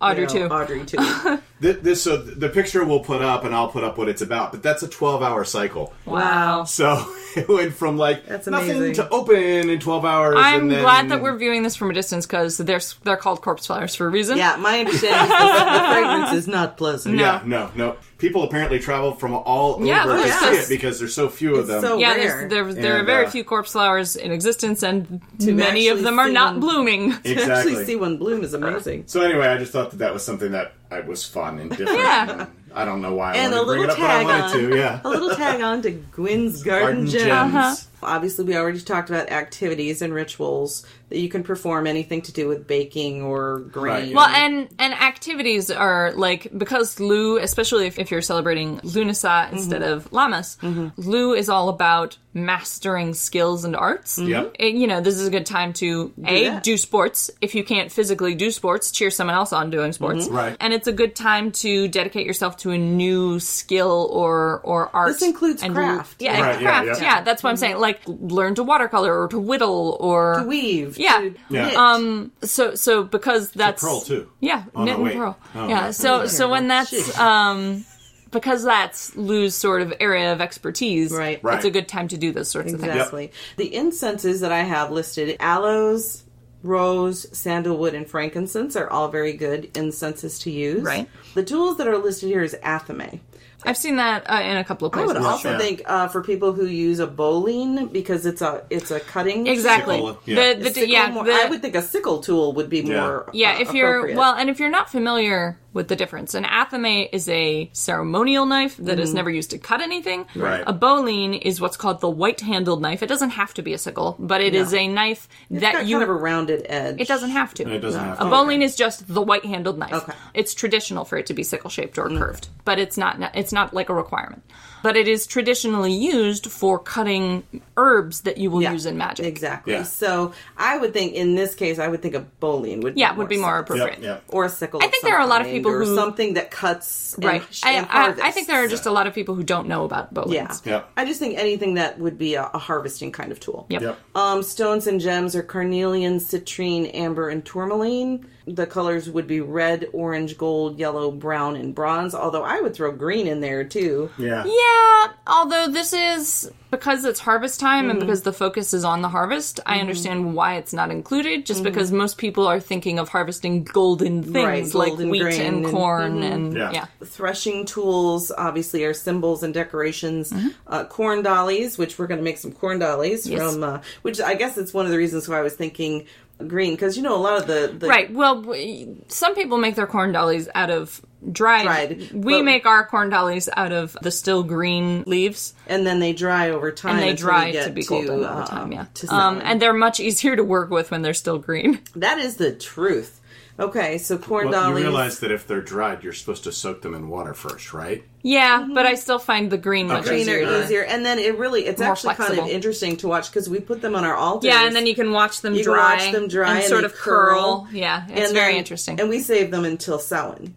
Slash. Audrey you know, too. Audrey too. [laughs] Th- This so the picture we'll put up, and I'll put up what it's about. But that's a twelve-hour cycle. Wow. So [laughs] it went from like That's nothing amazing. to open in twelve hours. I'm and then, glad that we're viewing this from a distance because they're they're called corpse flowers for a reason. yeah, my [laughs] understanding is the, the fragrance is not pleasant. Yeah, no, no. People apparently travel from all over Yeah, of to course, see it because there's so few of them. so- Yeah, rare. there's, there, there are very uh, few corpse flowers in existence, and To many of them are not them- blooming. [laughs] To actually see one bloom is amazing. so anyway, I just thought that that was something that I was fun and different. Yeah. and I don't know why I And wanted a to bring little it up, but I tag wanted on. to. Yeah. A little tag on to Gwen's Garden, Garden Gems. gems. Uh-huh. Obviously, we already talked about activities and rituals that you can perform anything to do with baking or grain. Right. Well, and and activities are like because Lugh, especially if, if you're celebrating Lunasa instead mm-hmm. of Lammas, mm-hmm. Lugh is all about mastering skills and arts. Mm-hmm. Yep. It- you know, this is a good time to a that. do sports. If you can't physically do sports, cheer someone else on doing sports. Right. And it's a good time to dedicate yourself to a new skill or or art. This includes and craft. Yeah, Right, yeah, craft. yeah. Yeah, that's what I'm saying. Like learn to watercolor or to whittle or to weave. Yeah. to Yeah. knit. um so so because that's purl, too. Yeah, Oh, knit no, and wait. purl. Oh, yeah. okay. So so when that's Jeez. um because that's Lugh's sort of area of expertise, Right. Right. It's a good time to do those sorts of things. Exactly. The incenses that I have listed aloes, rose, sandalwood, and frankincense are all very good incenses to use. Right. The tools that are listed here is athame. I've seen that uh, in a couple of places. I would also Yeah. think uh, for people who use a boline because it's a it's a cutting tool. Exactly. Sickle, yeah. The, the, sickle yeah, more- the- I would think a sickle tool would be more. Yeah, uh, if you're well, and if you're not familiar with the difference, an athame is a ceremonial knife that is mm-hmm. never used to cut anything. Right. A boline is what's called the white-handled knife. It doesn't have to be a sickle, but it is a knife it's that got you. kind of a rounded edge. it doesn't have to. It doesn't have A to. boline is just the white-handled knife. Okay. It's traditional for it to be sickle-shaped or mm-hmm. curved, but it's not. It's not like a requirement. But it is traditionally used for cutting herbs that you will Yeah, use in magic. Exactly. Yeah. So I would think in this case, I would think a boline would Yeah, be would be more appropriate. Yep, yep. or a sickle. I think there are a lot of people or who- something that cuts Right. sh- I, and I, I harvests. think there are just a lot of people who don't know about bolines. Yeah. Yep. I just think anything that would be a, a harvesting kind of tool. Yep. Yep. Um, stones and gems are carnelian, citrine, amber, and tourmaline. The colors would be red, orange, gold, yellow, brown, and bronze. Although I would throw green in there too. Yeah. Yeah, although this is because it's harvest time Mm-hmm. and because the focus is on the harvest, I understand why it's not included. Just because most people are thinking of harvesting golden things Mm-hmm. Right, like golden wheat grain and and- corn and Yeah. yeah. Threshing tools obviously are symbols and decorations. Mm-hmm. Uh, corn dollies, which we're going to make some corn dollies Yes. from, uh, which I guess it's one of the reasons why I was thinking green because you know a lot of the, the Right. Well, w- some people make their corn dollies out of dried. Dried, we but- make our corn dollies out of the still green leaves, and then they dry over time. and they dry to be golden over uh, time. Yeah. to Um, and they're much easier to work with when they're still green. that is the truth. Okay, so corn Well, you realize that if they're dried, you're supposed to soak them in water first, right? Yeah, but I still find the green much Okay. green are easier. easier, and then it really it's More actually kind of interesting to watch because we put them on our altar. Yeah, and then you can watch them You can dry. watch them dry and, and sort of curl. curl. Yeah, it's And very then- interesting. And we save them until Samhain,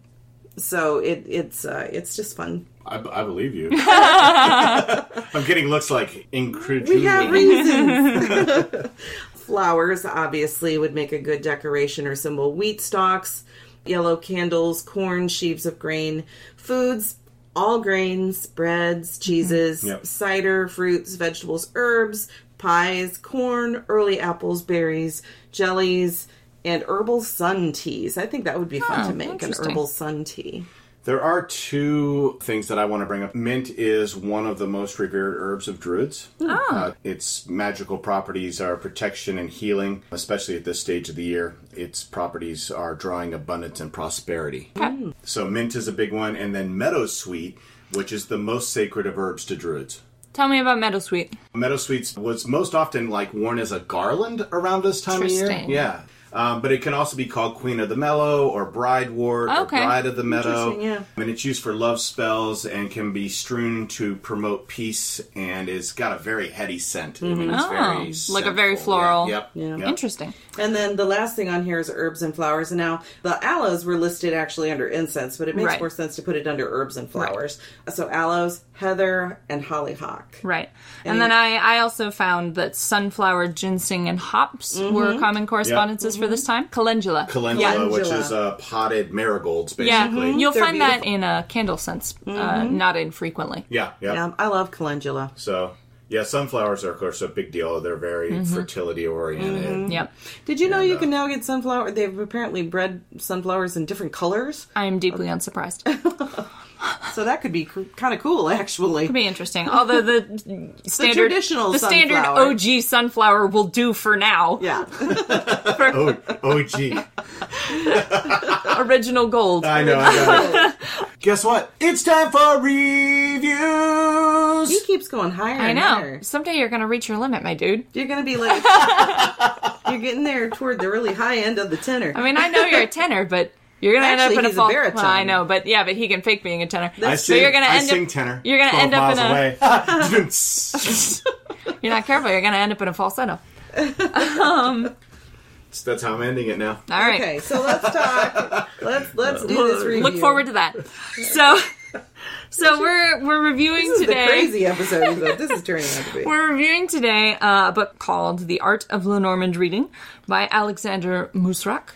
so it it's uh, it's just fun. I, I believe you. [laughs] I'm getting looks like incredulity. We have reasons. [laughs] Flowers obviously would make a good decoration or symbol. Wheat stalks, yellow candles, corn, sheaves of grain, foods, all grains, breads, mm-hmm. cheeses, Yep. cider, fruits, vegetables, herbs, pies, corn, early apples, berries, jellies, and herbal sun teas. I think that would be fun Oh, to make an herbal sun tea. There are two things that I want to bring up. Mint is one of the most revered herbs of druids. Uh, its magical properties are protection and healing, especially at this stage of the year. Its properties are drawing abundance and prosperity. So mint is a big one, and then meadowsweet, which is the most sacred of herbs to druids. Tell me about meadowsweet. Meadowsweets was most often like worn as a garland around this time of year. Yeah. Um, but it can also be called Queen of the Meadow or Bridewort or Okay. Bride of the Meadow. Yeah. And it's used for love spells and can be strewn to promote peace and it's got a very heady scent. I mean, it's Oh, very like a very floral. Yeah, Yep. Yeah. yep. Interesting. And then the last thing on here is herbs and flowers. And now the aloes were listed actually under incense, but it makes Right. more sense to put it under herbs and flowers. So aloes, heather, and hollyhock. Right. And then I, I also found that sunflower, ginseng, and hops Mm-hmm. were common correspondences for this time. Calendula. Calendula, Yeah. which is uh, potted marigolds, basically Yeah, basically. you'll They're find that in a candle scents, uh, not infrequently. Yeah, yeah. Yeah, I love calendula. So, yeah, sunflowers are, of course, a big deal. They're very Mm-hmm. fertility oriented. Yep. Did you know And, you uh, can now get sunflower? They've apparently bred sunflowers in different colors. I am deeply unsurprised. [laughs] Could So that could be c- kind of cool, actually. Could be interesting. Although the [laughs] standard, traditional the standard sunflower. OG sunflower will do for now. Yeah. Oh, oh, gee. Original gold. I know. I know. Guess what? It's time for reviews. he keeps going higher I and know. higher. Someday you're gonna reach your limit, my dude. You're going to be like, [laughs] you're getting there toward the really high end of the tenor. I mean, I know you're a tenor, but you're gonna end up in a he's a fall. baritone. well, I know, but yeah, but he can fake being a tenor. I so sing, you're gonna I end sing up. tenor. You're gonna end up in a. away. [laughs] [laughs] You're not careful. You're gonna end up in a falsetto. [laughs] That's how I'm ending it now. All right. Okay, so let's talk. Let's let's do this review. Look forward to that. So, so we're we're reviewing This is today. the crazy episode that this is turning out to be. We're reviewing today uh, a book called The Art of Lenormand Reading by Alexander Musruck.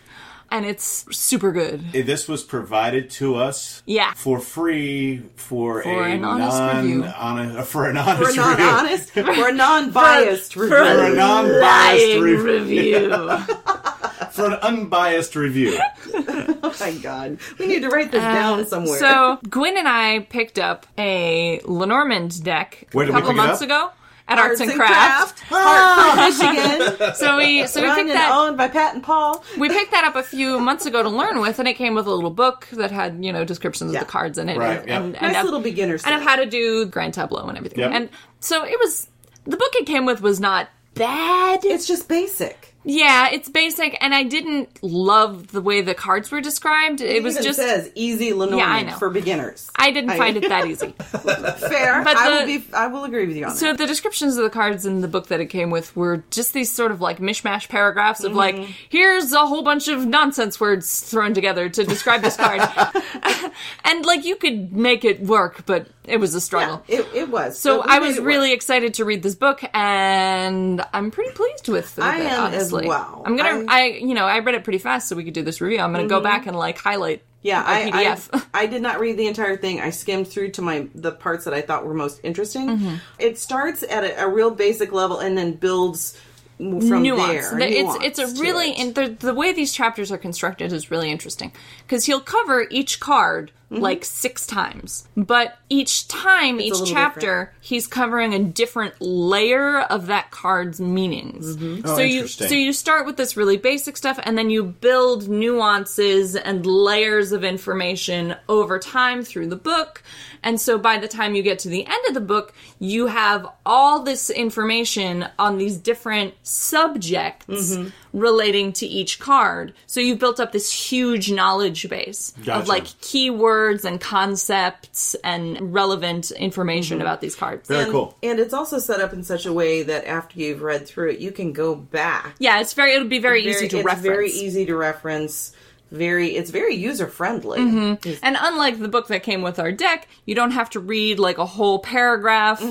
And it's super good. This was provided to us Yeah. for free for, For a an honest non review. hon- for an For a [laughs] honest review. non-honest, for a non-biased For a review. non-biased Lying review. review. [laughs] for an unbiased review. [laughs] Oh my god. We need to write this uh, down somewhere. So Gwen and I picked up a Lenormand deck Where a couple months ago at Arts, and Craft, Craft. Hartford, ah. Michigan. So we so we picked and that owned by Pat and Paul. we picked that up a few months ago to learn with, and it came with a little book that had you know descriptions Yeah. of the cards in it, Right, and, yeah. and, Nice and uh, little beginner and of set. how to do grand tableau and everything. Yep. And so it was the book it came with was not bad. It's just basic. Yeah, it's basic, and I didn't love the way the cards were described. It, was even just says easy Lenormand Yeah, for beginners. I didn't I- find it that easy. [laughs] Fair. But I will be. I will agree with you on So that. So the descriptions of the cards in the book that it came with were just these sort of like mishmash paragraphs of like, Mm-hmm. here's a whole bunch of nonsense words thrown together to describe this card. [laughs] [laughs] and like you could make it work, but it was a Yeah, struggle. it, it was. So I was it work. really excited to read this book, and I'm pretty pleased with, with I it. am as honestly, well. I'm gonna, I- Mm-hmm. I, you know, I read it pretty fast, so we could do this review. I'm gonna go back and like highlight. Yeah, I, I. [laughs] I did not read the entire thing. I skimmed through to my the parts that I thought were most interesting. Mm-hmm. It starts at a, a real basic level and then builds from nuance. there. The- it's nuance it's a really it. and the the way these chapters are constructed is really interesting because he'll cover each card like six times, but each time Mm-hmm. each little chapter he's covering a different layer of that card's meanings. Mm-hmm. So Oh, you so you start with this really basic stuff and then you build nuances and layers of information over time through the book. And so by the time you get to the end of the book, you have all this information on these different subjects Mm-hmm. relating to each card. So you've built up this huge knowledge base Gotcha. of like keywords and concepts and relevant information about these cards. Very and, cool. And it's also set up in such a way that after you've read through it, you can go back. Yeah, it's very it'll be very, Very- easy to it's reference. very easy to reference. Very, it's very user friendly. And unlike the book that came with our deck, you don't have to read like a whole paragraph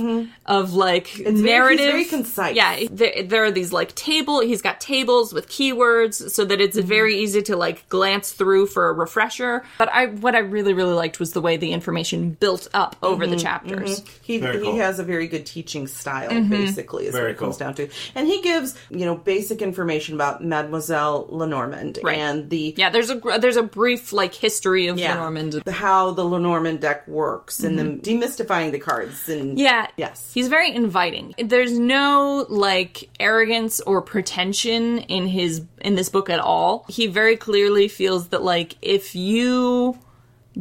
of like very- narrative. he's very concise. Yeah, there, there are these like table. He's got tables with keywords so that it's Mm-hmm. very easy to like glance through for a refresher. But I, what I really really liked was the way the information built up over Mm-hmm. the chapters. He, Very he cool. has a very good teaching style, Mm-hmm. basically, is Very what it comes down to. And he gives, you know, basic information about Mademoiselle Lenormand Right. and the Yeah, there's a there's a brief like history of yeah, Lenormand. how the Lenormand deck works and the demystifying the cards and Mm-hmm. Yeah. Yes. He's very inviting. There's no like arrogance or pretension in his in this book at all. He very clearly feels that like if you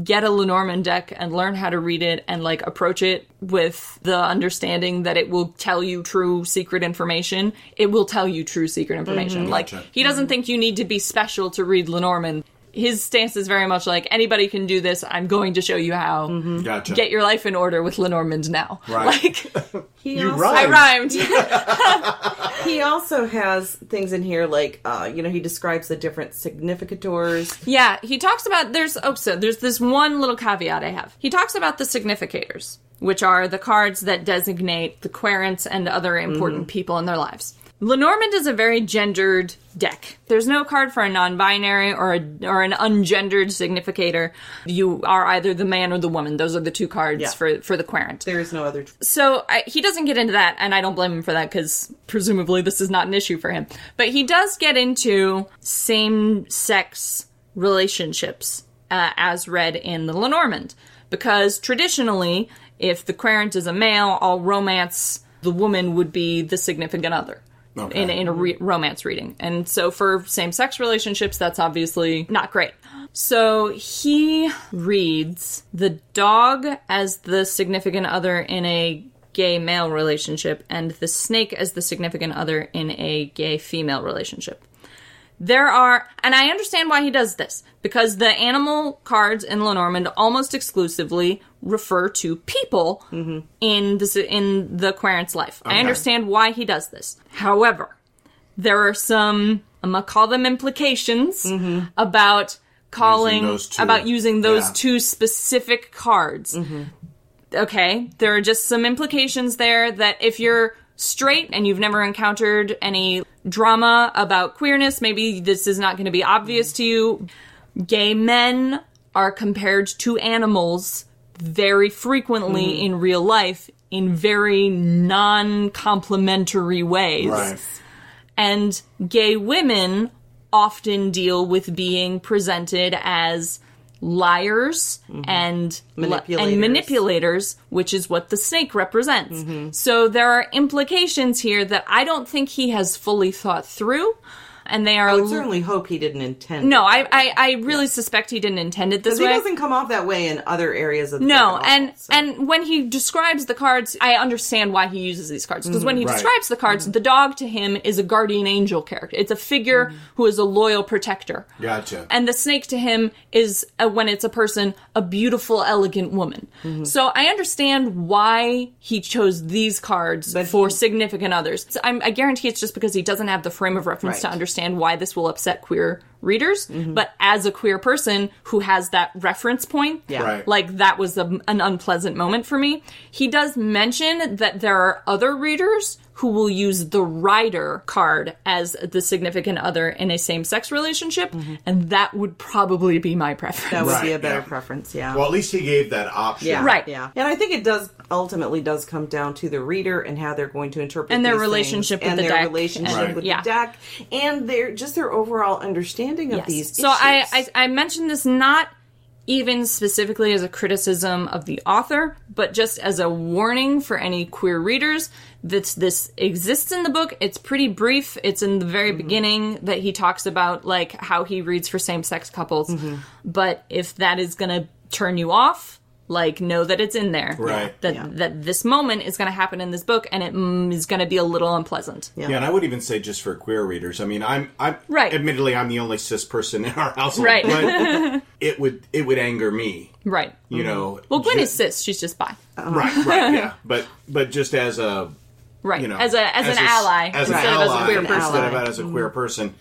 get a Lenormand deck and learn how to read it and like approach it with the understanding that it will tell you true secret information, it will tell you true secret information. Mm-hmm. Like Gotcha. he doesn't mm-hmm. think you need to be special to read Lenormand. His stance is very much like anybody can do this. I'm going to show you how. Mm-hmm. Gotcha. Get your life in order with Lenormand now. Right. [laughs] Like [laughs] He You also, rhyme. I rhymed. [laughs] He also has things in here like, uh, you know, he describes the different significators. yeah, he talks about there's oh so there's this one little caveat I have. He talks about the significators, which are the cards that designate the querents and other important people in their lives. Lenormand is a very gendered deck. There's no card for a non-binary or a, or an ungendered significator. You are either the man or the woman. Those are the two cards Yeah. for for the querent. There is no other. Tr- so I, he doesn't get into that, and I don't blame him for that because presumably this is not an issue for him. But he does get into same-sex relationships uh, as read in the Lenormand, because traditionally, if the querent is a male, all romance the woman would be the significant other. Okay. In, in a re- romance reading. And so for same sex relationships, that's obviously not great. So he reads the dog as the significant other in a gay male relationship and the snake as the significant other in a gay female relationship. There are, and I understand why he does this, because the animal cards in Lenormand almost exclusively refer to people in the in the querent's life. I understand why he does this. However, there are some um, I'm gonna call them implications mm-hmm. about calling two. about using those Yeah. two specific cards mm-hmm. okay, there are just some implications there that if you're straight and you've never encountered any drama about queerness, maybe this is not going to be obvious to you. Gay men are compared to animals very frequently mm-hmm. in real life in very non complimentary ways Right. and gay women often deal with being presented as liars mm-hmm. and Manipulators. and manipulators, which is what the snake represents. Mm-hmm. So there are implications here that I don't think he has fully thought through, and they are I would certainly hope he didn't intend. no. I I, I really suspect he didn't intend it this Because he doesn't come off that way in other areas of the No, book at all, and so. and when he describes the cards, I understand why he uses these cards because mm, when he Right. describes the cards, mm-hmm. the dog to him is a guardian angel character. It's a figure mm-hmm. who is a loyal protector. Gotcha. And the snake to him is uh, when it's a person, a beautiful, elegant woman. Mm-hmm. So I understand why he chose these cards But for he- significant others. So I'm, I guarantee it's just because he doesn't have the frame of reference to Right. Understand why this will upset queer readers. But as a queer person who has that reference point, Yeah. Right. like that was a, an unpleasant moment for me. He does mention that there are other readers who will use the rider card as the significant other in a same-sex relationship, and that would probably be my preference. that would Right, be a better yeah. preference. Yeah. Well, at least he gave that option. yeah, Right. Yeah, and I think it does ultimately does come down to the reader and how they're going to interpret And their these relationship with and the their deck, relationship and- with yeah. the deck, and their just their overall understanding of Yes. these. So I. I I mentioned this not even specifically as a criticism of the author, but just as a warning for any queer readers that this exists in the book. It's pretty brief. It's in the very mm-hmm. beginning that he talks about like how he reads for same-sex couples. Mm-hmm. But if that is going to turn you off, like know that it's in there. Right. That Yeah. that this moment is going to happen in this book and it mm, is going to be a little unpleasant. Yeah. Yeah, and I would even say just for queer readers. I mean, I'm, I'm Right. Admittedly, I'm the only cis person in our [laughs] household, Right. but [laughs] it would it would anger me. Right. You know. Well, Gwen ju- is cis. She's just bi. right, right, [laughs] yeah. But but just as a Right. you know as a as, an a s- ally as an instead ally, as a queer An person. instead of as a queer person,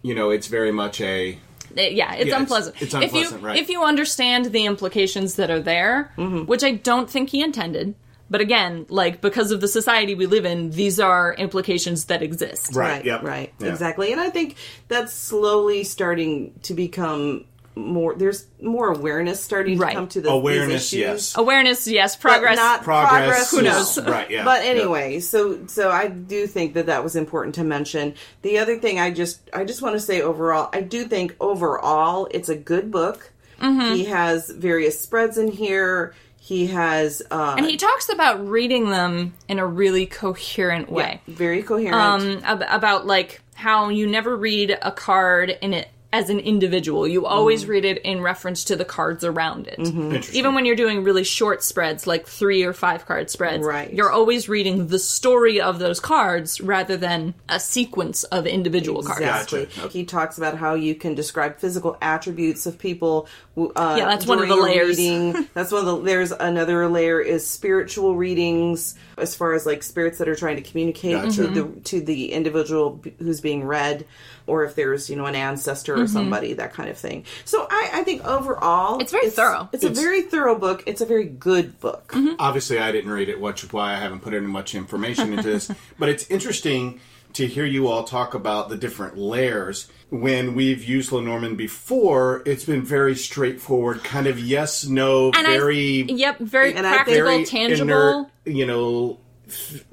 you know, it's very much a It- yeah, it's Yeah, unpleasant. it's if unpleasant, you right. if you understand the implications that are there, Mm-hmm. which I don't think he intended, but again, like because of the society we live in, these are implications that exist. Right, right, yep. right, Yeah. exactly. And I think that's slowly starting to become more. There's more awareness starting Right. to come to the awareness. these issues. Yes, Awareness, yes, But progress. not progress. Who no. knows? [laughs] Right. Yeah. But yeah. anyway, so so I do think that that was important to mention. The other thing I just I just want to say overall, I do think overall it's a good book. Mm-hmm. He has various spreads in here. He has uh and he talks about reading them in a really coherent way. very coherent. um, ab- about like how you never read a card in it as an individual. You always mm-hmm. read it in reference to the cards around it. Mm-hmm. Interesting. Even when you're doing really short spreads, like three or five card spreads, Right. you're always reading the story of those cards rather than a sequence of individual cards. Exactly. Gotcha. He talks about how you can describe physical attributes of people. Uh, Yeah, that's one of the layers. Reading. [laughs] that's one of the. There's another layer is spiritual readings, as far as like spirits that are trying to communicate Gotcha. to the mm-hmm. to the individual who's being read, or if there's you know an ancestor or mm-hmm. somebody that kind of thing. So I, I think overall, It's very thorough. It's, a very thorough book. It's a very good book. Mm-hmm. obviously I didn't read it, which is why I haven't put in much information into this. [laughs] but it's interesting to hear you all talk about the different layers. When we've used Lenormand before, it's been very straightforward, kind of yes, no, And I- very, Yep, very And practical, very tangible. inert, you know,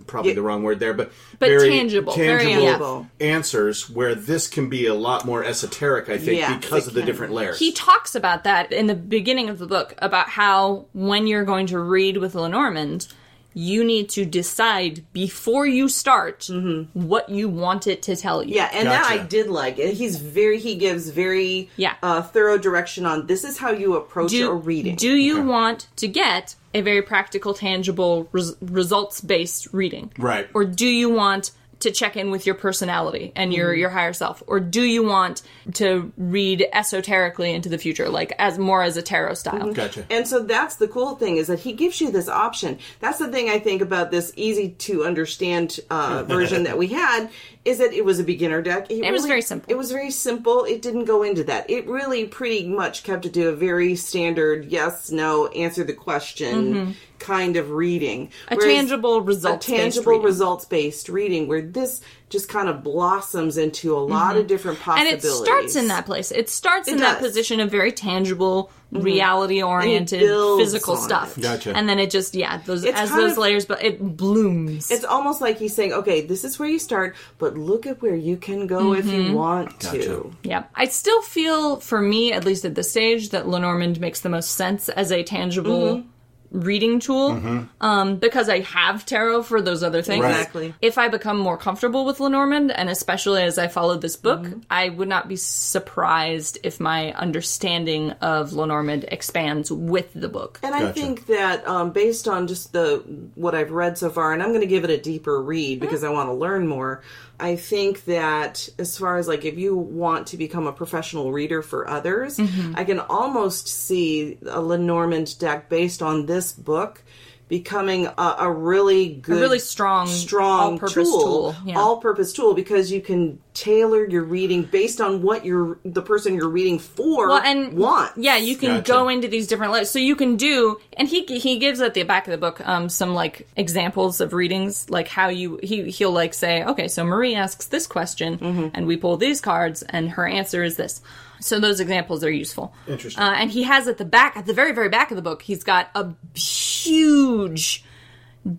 probably Yeah. the wrong word there, but But very tangible, tangible tangible. answers. Where this can be a lot more esoteric, I think, Yes, because of the different layers. He talks about that in the beginning of the book about how when you're going to read with Lenormand, you need to decide before you start what you want it to tell you. Yeah, and that I did like. He's very he gives very Yeah. uh, thorough direction on this is how you approach do, a reading. Do you Okay. want to get a very practical, tangible, res- results based reading? Right. Or do you want to check in with your personality and your, your higher self? Or do you want to read esoterically into the future, like as more as a tarot style? gotcha. And so that's the cool thing is that he gives you this option. That's the thing I think about this easy to understand uh, [laughs] version that we had is that it was a beginner deck. It, was very simple. It was very simple. It didn't go into that. It really pretty much kept it to a very standard yes, no, answer the question Mm-hmm. Kind of reading. A Whereas tangible a results-based tangible reading. results based reading where this just kind of blossoms into a lot of different Mm-hmm. and it possibilities. starts in that place. It starts in that position of very tangible, reality oriented, physical stuff. it. Gotcha. And then it just yeah, those It's as those of- layers, but it blooms. It's almost like he's saying, okay, this is where you start, but look at where you can go if Mm-hmm. you want Gotcha. to. Yeah. I still feel, for me, at least at this stage, that Lenormand makes the most sense as a tangible Mm-hmm. Reading tool um, because I have tarot for those other things. Right. Exactly. If I become more comfortable with Lenormand, and especially as I follow this book, Mm-hmm. I would not be surprised if my understanding of Lenormand expands with the book. And I Gotcha. think that um, based on just the what I've read so far, and I'm going to give it a deeper read because I want to learn more. I think that as far as like if you want to become a professional reader for others, mm-hmm. I can almost see a Lenormand deck based on this book becoming a, a really good, a really strong, strong all-purpose tool, tool, yeah. all-purpose tool because you can tailor your reading based on what you're the person you're reading for well, and wants. Yeah, you can Gotcha. go into these different layers. So you can do, and he he gives at the back of the book um, some like examples of readings, like how you he he'll like say, okay, so Marie asks this question, Mm-hmm. and we pull these cards, and her answer is this. So those examples are useful. Interesting. Uh, and he has at the back, at the very very back of the book, he's got a huge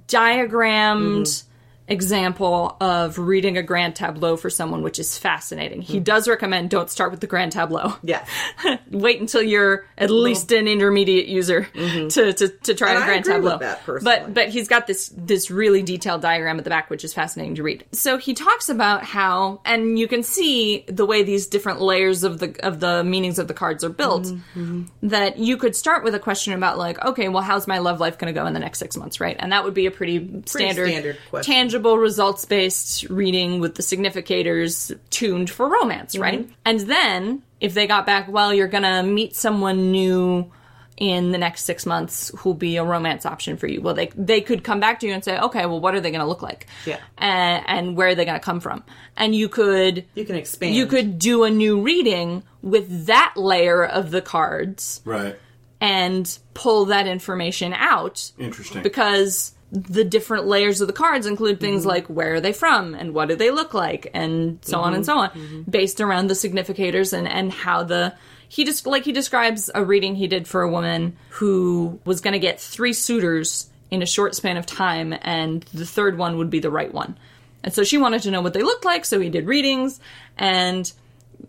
diagrammed Mm-hmm. Example of reading a grand tableau for someone, which is fascinating. He does recommend don't start with the grand tableau. Yeah. [laughs] Wait until you're at least an intermediate user to, to, to try Mm-hmm. And a grand tableau. but but he's got this this really detailed diagram at the back, which is fascinating to read. So he talks about how, and you can see the way these different layers of the of the meanings of the cards are built. Mm-hmm. That you could start with a question about like, okay, well, how's my love life going to go in the next six months, right? And that would be a pretty standard, standard question. tangible, results based reading with the significators tuned for romance, Mm-hmm. right? And then if they got back, well, you're gonna meet someone new in the next six months who'll be a romance option for you. Well, they they could come back to you and say, okay, well, what are they gonna look like? Yeah. and, and where are they gonna come from? And you could You can expand. you could do a new reading with that layer of the cards Right. and pull that information out Interesting. because the different layers of the cards include things mm-hmm. like where are they from and what do they look like and so on and so on mm-hmm. Mm-hmm. based around the significators and and how the he just like he describes a reading he did for a woman who was going to get three suitors in a short span of time and the third one would be the right one. And so she wanted to know what they looked like so he did readings and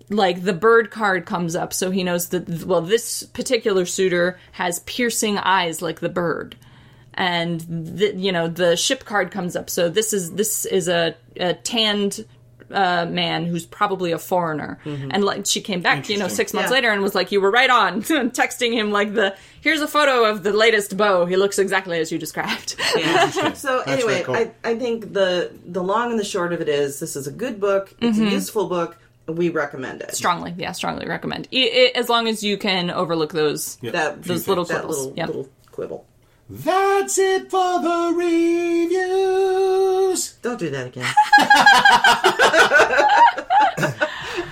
like the bird card comes up so he knows that well this particular suitor has piercing eyes like the bird and the, you know the ship card comes up so this is this is a, a tanned uh, man who's probably a foreigner and like she came back you know six months Yeah. later and was like you were right on [laughs] texting him like the here's a photo of the latest bow he looks exactly as you described Yeah. [laughs] so That's anyway, very cool. I, I think the the long and the short of it is this is a good book. It's Mm-hmm. a useful book. We recommend it. strongly yeah strongly recommend I I as long as you can overlook those That Those little that quibbles. little Yep. little quibble. That's it for the reviews. Don't do that again.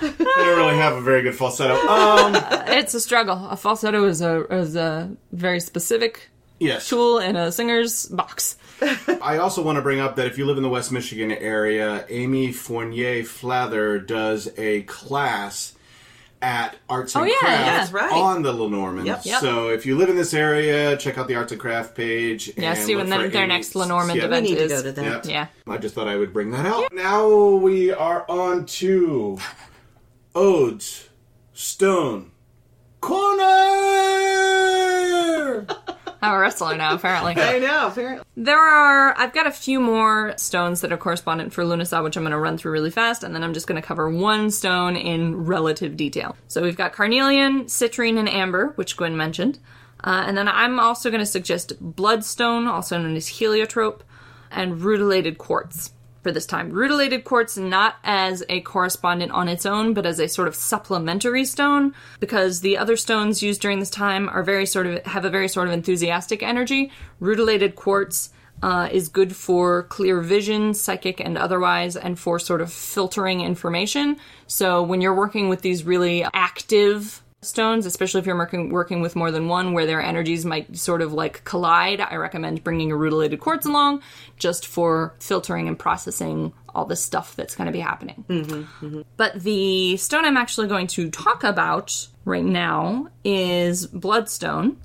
I don't really have a very good falsetto. Um, [laughs] it's a struggle a falsetto is a is a very specific yes. tool in a singer's box [laughs] I also want to bring up that if you live in the West Michigan area, Amy Fournier Flather does a class at Arts oh, and Oh, yeah, Crafts That's right. on the Lenormand. Yep. Yep. So if you live in this area, check out the Arts and Craft page. Yeah, and see when look their- for their Amy. next Lenormand Yeah. we event need to go to that. Yeah. yeah I just thought I would bring that out. Now we are on to Odes Stone Corner. [laughs] I'm a wrestler now, apparently. I know. Apparently. There are, I've got a few more stones that are correspondent for Lunasa, which I'm going to run through really fast, and then I'm just going to cover one stone in relative detail. So we've got carnelian, citrine, and amber, which Gwen mentioned. Uh, and then I'm also going to suggest bloodstone, also known as heliotrope, and rutilated quartz for this time. Rutilated quartz not as a correspondent on its own, but as a sort of supplementary stone, because the other stones used during this time are very sort of have a very sort of enthusiastic energy. Rutilated quartz uh, is good for clear vision, psychic and otherwise, and for sort of filtering information. So when you're working with these really active stones, especially if you're working working with more than one, where their energies might sort of like collide. I recommend bringing a rutilated quartz along, just for filtering and processing all the stuff that's going to be happening. But the stone I'm actually going to talk about right now is bloodstone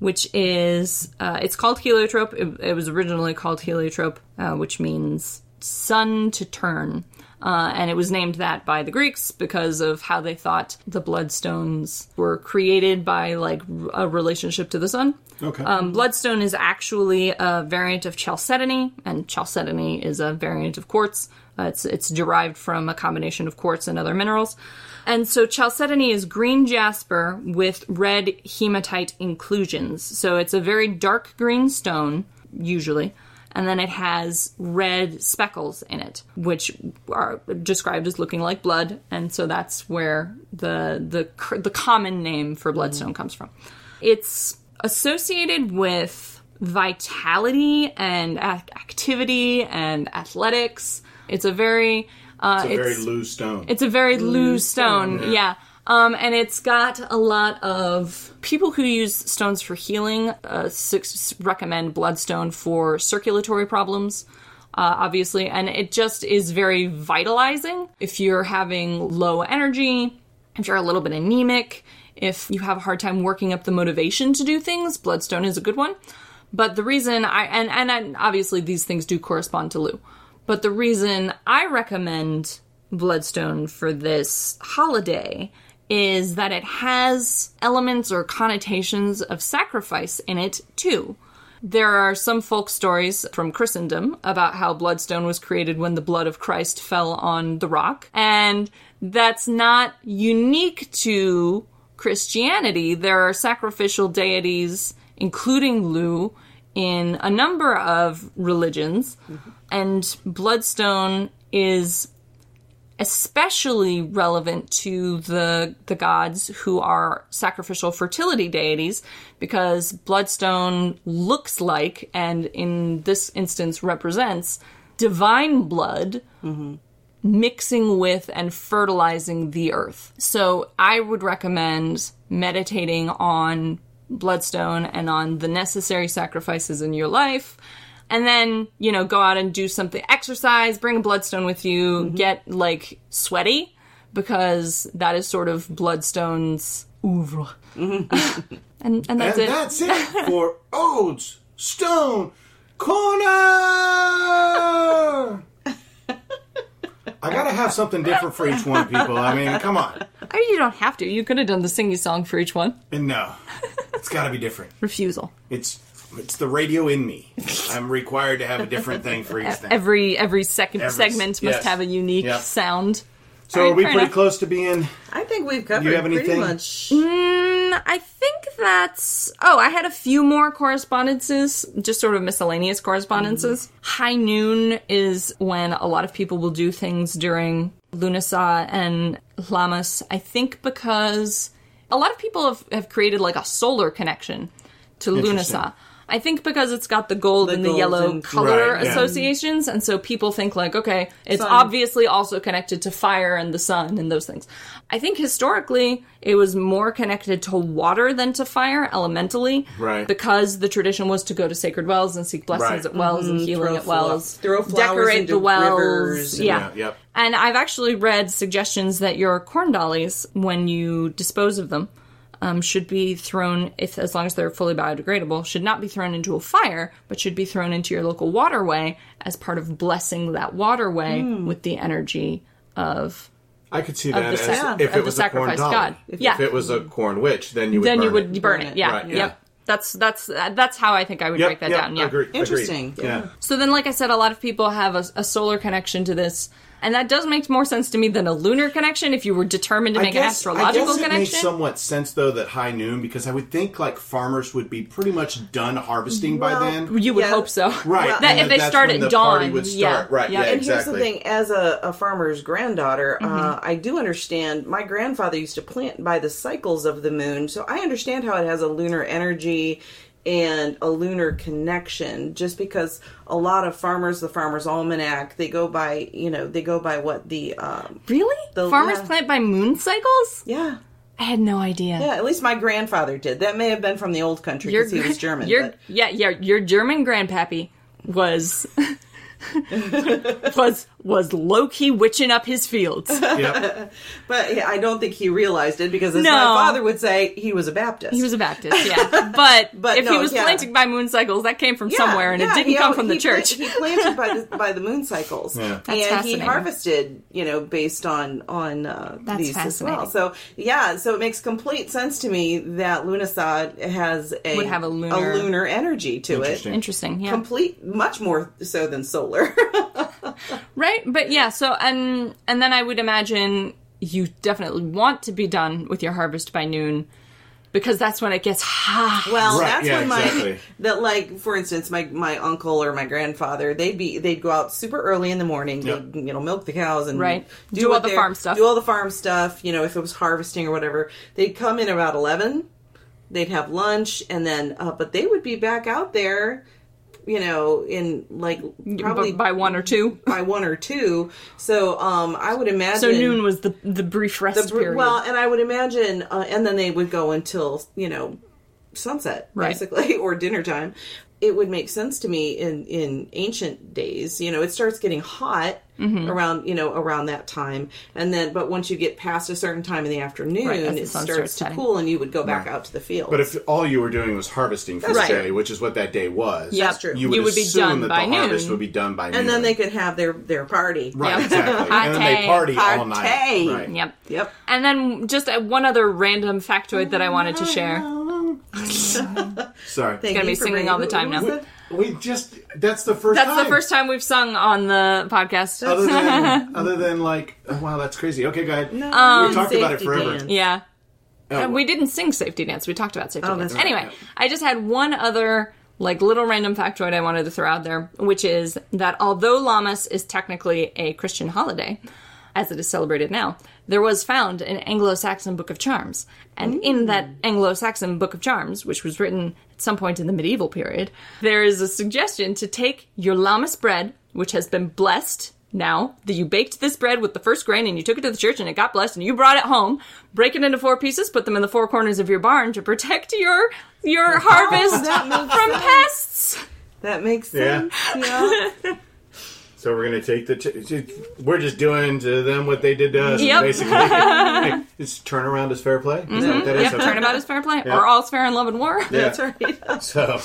which is uh, it's called heliotrope. It, it was originally called heliotrope, uh, which means sun to turn, uh, and it was named that by the Greeks because of how they thought the bloodstones were created by like a relationship to the sun. Okay. Um, bloodstone is actually a variant of chalcedony, and chalcedony is a variant of quartz. Uh, it's it's derived from a combination of quartz and other minerals. And so chalcedony is green jasper with red hematite inclusions. So it's a very dark green stone, usually, and then it has red speckles in it, which are described as looking like blood. And so that's where the the the common name for bloodstone comes from. It's associated with vitality and ac- activity and athletics. It's a very uh, It's a very loose stone. it's a very loose stone, yeah. Um, and it's got a lot of people who use stones for healing. Uh, recommend bloodstone for circulatory problems, uh, obviously, and it just is very vitalizing. If you're having low energy, if you're a little bit anemic, if you have a hard time working up the motivation to do things, bloodstone is a good one. But the reason I and and I, obviously these things do correspond to Lugh. But the reason I recommend Bloodstone for this holiday is that it has elements or connotations of sacrifice in it too. There are some folk stories from Christendom about how bloodstone was created when the blood of Christ fell on the rock, and that's not unique to Christianity. There are sacrificial deities, including Lugh, in a number of religions, and bloodstone is especially relevant to the the gods who are sacrificial fertility deities because bloodstone looks like and in this instance represents divine blood mixing with and fertilizing the earth. So I would recommend meditating on bloodstone and on the necessary sacrifices in your life and then you know go out and do something exercise bring a bloodstone with you mm-hmm. get like sweaty because that is sort of bloodstone's oeuvre mm-hmm. [laughs] and and that's and it that's it [laughs] for Odes Stone Corner. [laughs] I gotta have something different for each one, people. I mean, come on. I mean, you don't have to you could have done the singy song for each one And no, it's gotta be different. refusal It's it's the radio in me. I'm required to have a different thing for each [laughs] thing. every every second Every- segment must yes. have a unique Yep. sound So Alright, are we fair pretty enough. close to being? I think we've covered have pretty anything? much. Mm, I think that's. Oh, I had a few more correspondences, just sort of miscellaneous correspondences. High noon is when a lot of people will do things during Lunasa and Lammas. I think because a lot of people have, have created like a solar connection to Interesting. Lunasa. I think because it's got the gold The and the gold yellow and- color Right, yeah. associations, and so people think like, okay, it's Sun. obviously also connected to fire and the sun and those things. I think historically it was more connected to water than to fire, elementally, Right. Because the tradition was to go to sacred wells and seek blessings Right. at wells and mm-hmm. healing Throw at flo- wells, throw flowers decorate into the wells, rivers and- yeah. Yeah, yep. And I've actually read suggestions that your corn dollies, when you dispose of them, um, should be thrown, if as long as they're fully biodegradable, should not be thrown into a fire, but should be thrown into your local waterway as part of blessing that waterway Hmm. with the energy of. I could see that the as sac- if it was a corn sacrificed dolly. god. If, Yeah. if it was a corn witch, then you would then burn you would it. burn Burn it. it. Yeah. Right, yeah. Yep. That's that's that's how I think I would Yep, break that yep, down. Yeah. Agree, agree. Interesting. Yeah. So then, like I said, a lot of people have a, a solar connection to this, and that does make more sense to me than a lunar connection. If you were determined to I make an astrological I guess it connection, makes somewhat sense though that high noon because I would think like farmers would be pretty much done harvesting by then. you would Yeah. hope so. Right. Well, That, and if they that's start at the dawn, party would yeah, start. Right. yeah. Yeah. And And here's the thing: as a, a farmer's granddaughter, uh, Mm-hmm. I do understand. My grandfather used to plant by the cycles of the moon, so I understand how it has a lunar energy and a lunar connection. Just because a lot of farmers, the Farmer's Almanac, they go by, you know, they go by what the, um, Really? The- Farmers yeah. plant by moon cycles? yeah, I had no idea. Yeah, at least my grandfather did. That may have been from the old country because he was German. Your, yeah, yeah, your German grandpappy was [laughs] was was low key witching up his fields. [laughs] Yep. But I don't think he realized it because, as No. my father would say, he was a Baptist. He was a Baptist, [laughs] yeah. But, But if he was yeah. planted by moon cycles, that came from Yeah, somewhere, and yeah, it didn't he come from the he pla- church. he planted by the by the moon cycles, Yeah. That's and he harvested, you know, based on on uh, these as well. So yeah, so it makes complete sense to me that Lunisad has a Would have a lunar- lunar energy to it. Interesting. Interesting, yeah. Complete, much more so than solar. [laughs] right? But yeah, so and and then I would imagine you definitely want to be done with your harvest by noon because that's when it gets hot. Well, Right, that's yeah, when my exactly. [laughs] that like for instance, my my uncle or my grandfather they'd be they'd go out super early in the morning, Yep. they'd you know milk the cows and Right. do, Do all the farm stuff. do all the farm stuff. You know, if it was harvesting or whatever, they'd come in about eleven. They'd have lunch and then, uh, but they would be back out there. You know, in like probably by one or two. [laughs] by one or two. So um, I would imagine So noon was the the brief rest the period. well, and I would imagine, uh, and then they would go until you know sunset, Right. basically, [laughs] or dinner time. It would make sense to me in in ancient days. You know, it starts getting hot Mm-hmm. around you know around that time, and then but once you get past a certain time in the afternoon, Right, the it starts, starts to setting. cool, and you would go back out to the field. But if all you were doing was harvesting for the right. day, which is what that day was, Yep. That's true. you would, You would be done that by the harvest would be done by noon. and then they could have their their party. right, Yep. exactly, and then they Party. party all night. Right. Yep. Yep. And then just uh, one other random factoid that I wanted to share. [laughs] Sorry, Thank gonna you be singing all the time now. was it? we just that's the first. That's time. the first time we've sung on the podcast. Other than, [laughs] other than like, oh, wow, that's crazy. Okay, go ahead. No, we talked about it safety forever. dance. Yeah. Oh, Uh, we didn't sing safety dance. We talked about safety Oh, dance. that's right. Anyway, I just had one other like little random factoid I wanted to throw out there, which is that although Lammas is technically a Christian holiday, as it is celebrated now, there was found an Anglo-Saxon Book of Charms, and in hmm. that Anglo-Saxon Book of Charms, which was written at some point in the medieval period, there is a suggestion to take your Lammas bread, which has been blessed now that you baked this bread with the first grain and you took it to the church and it got blessed and you brought it home, break it into four pieces, put them in the four corners of your barn to protect your your [laughs] harvest that from sense. pests. That makes Yeah. sense. Yeah. [laughs] So we're gonna take the. T- we're just doing to them what they did to us, Yep. basically. [laughs] Hey, it's turn around is fair play. Is that what that is? Yep, Okay. turnabout is fair play, Yeah. or all's fair in love and war. Yeah. That's right. [laughs] So,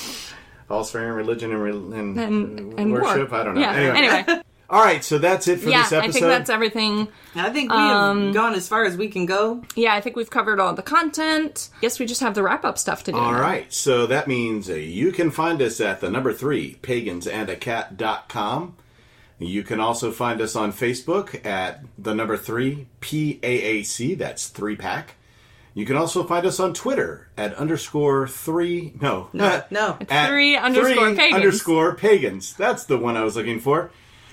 all's fair in religion and, re- and, And, and worship. war. I don't know. Yeah. Anyway. Anyway, [laughs] all right. So that's it for yeah, this episode. I think that's everything. I think we Um, have gone as far as we can go. Yeah, I think we've covered all the content. Guess we just have the wrap up stuff to do. All now. right, so that means uh, you can find us at the number three, pagansandacat.com. You can also find us on Facebook at the number three, PAAC, that's three pack. You can also find us on Twitter at underscore three, no, no. [laughs] at Three underscore pagans. underscore pagans. That's the one I was looking for.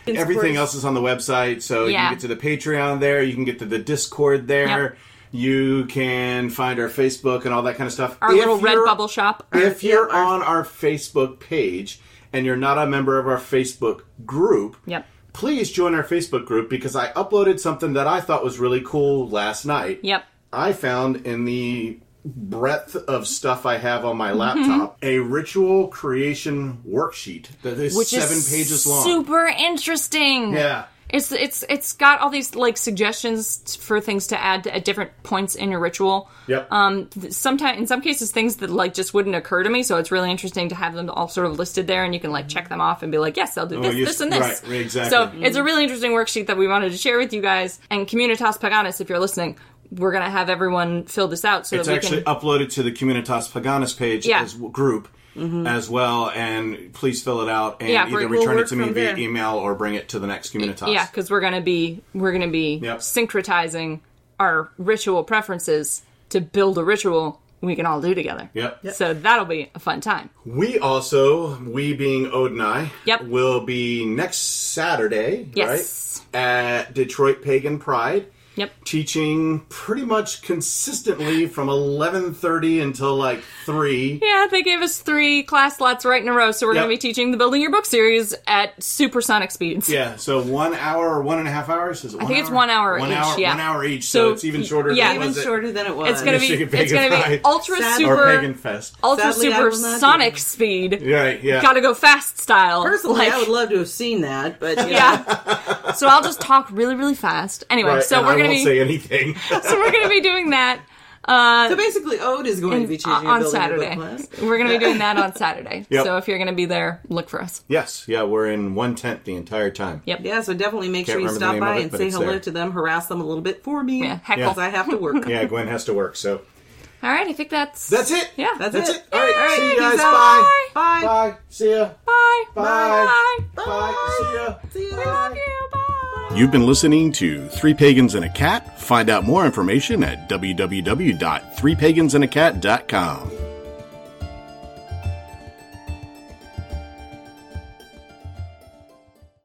Everything Inspiration. else is on the website, so you can get to the Patreon there. You can get to the Discord there. Yep. You can find our Facebook and all that kind of stuff. Our If little red bubble shop. If you're Yep, our- on our Facebook page and you're not a member of our Facebook group, Yep. please join our Facebook group because I uploaded something that I thought was really cool last night. Yep. I found in the breadth of stuff I have on my Mm-hmm. laptop a ritual creation worksheet that is Which seven is pages long. Super interesting. Yeah. It's it's it's got all these like suggestions for things to add at different points in your ritual. Yep. Um, sometimes in some cases things that like just wouldn't occur to me, so it's really interesting to have them all sort of listed there, and you can like check them off and be like, yes, I'll do this, yes, this, and this. right, exactly. So it's a really interesting worksheet that we wanted to share with you guys. And Communitas Paganis, if you're listening, we're gonna have everyone fill this out so it's that we actually can. uploaded to the Communitas Paganas page Yeah. as group Mm-hmm. as well, and please fill it out and Yeah, either we'll return it to me via there. email or bring it to the next Communitas. Yeah, because we're gonna be we're gonna be Yep. syncretizing our ritual preferences to build a ritual we can all do together. Yep. So that'll be a fun time. We also, we being Ode and I, Yep. will be next Saturday, Yes. right, at Detroit Pagan Pride. Yep. teaching pretty much consistently from 11:30 until like 3. Yeah, they gave us three class slots right in a row, so we're Yep. going to be teaching the Building Your Book series at supersonic speeds. Yeah, so one hour or one and a half hours. Is it one think it's one hour One each, hour, yeah. one hour each. So, So, it's even shorter. yeah. than Even was it- shorter than it was. It's gonna be it's gonna be High. ultra Sad- or super Pagan Fest. ultra Sadly, super will not do sonic that. speed. Right, yeah. Gotta go fast style. Personally, Like, I would love to have seen that, but [laughs] you know, yeah. so I'll just talk really, really fast. Anyway, Right, so we're I gonna won't be say anything. [laughs] so we're gonna be doing that uh, So basically, Ode is going to be teaching on Saturday. class. We're gonna be doing that on Saturday. [laughs] Yep. So if you're gonna be there, look for us. yes, yeah, we're in one tent the entire time. Yep. Yeah, so definitely make Can't sure you stop by it, and say hello there. to them, harass them a little bit for me. Yeah, heckle. Because I have to work. Yeah, Gwen has to work, so [laughs] All right, I think that's that's it. Yeah, That's, That's it. it. All right, All right, see you guys. out. Bye. Bye. Bye. See ya. Bye. Bye. Bye. Bye. See ya. See you We love you. Bye. You've been listening to Three Pagans and a Cat. Find out more information at www.threepagansandacat.com.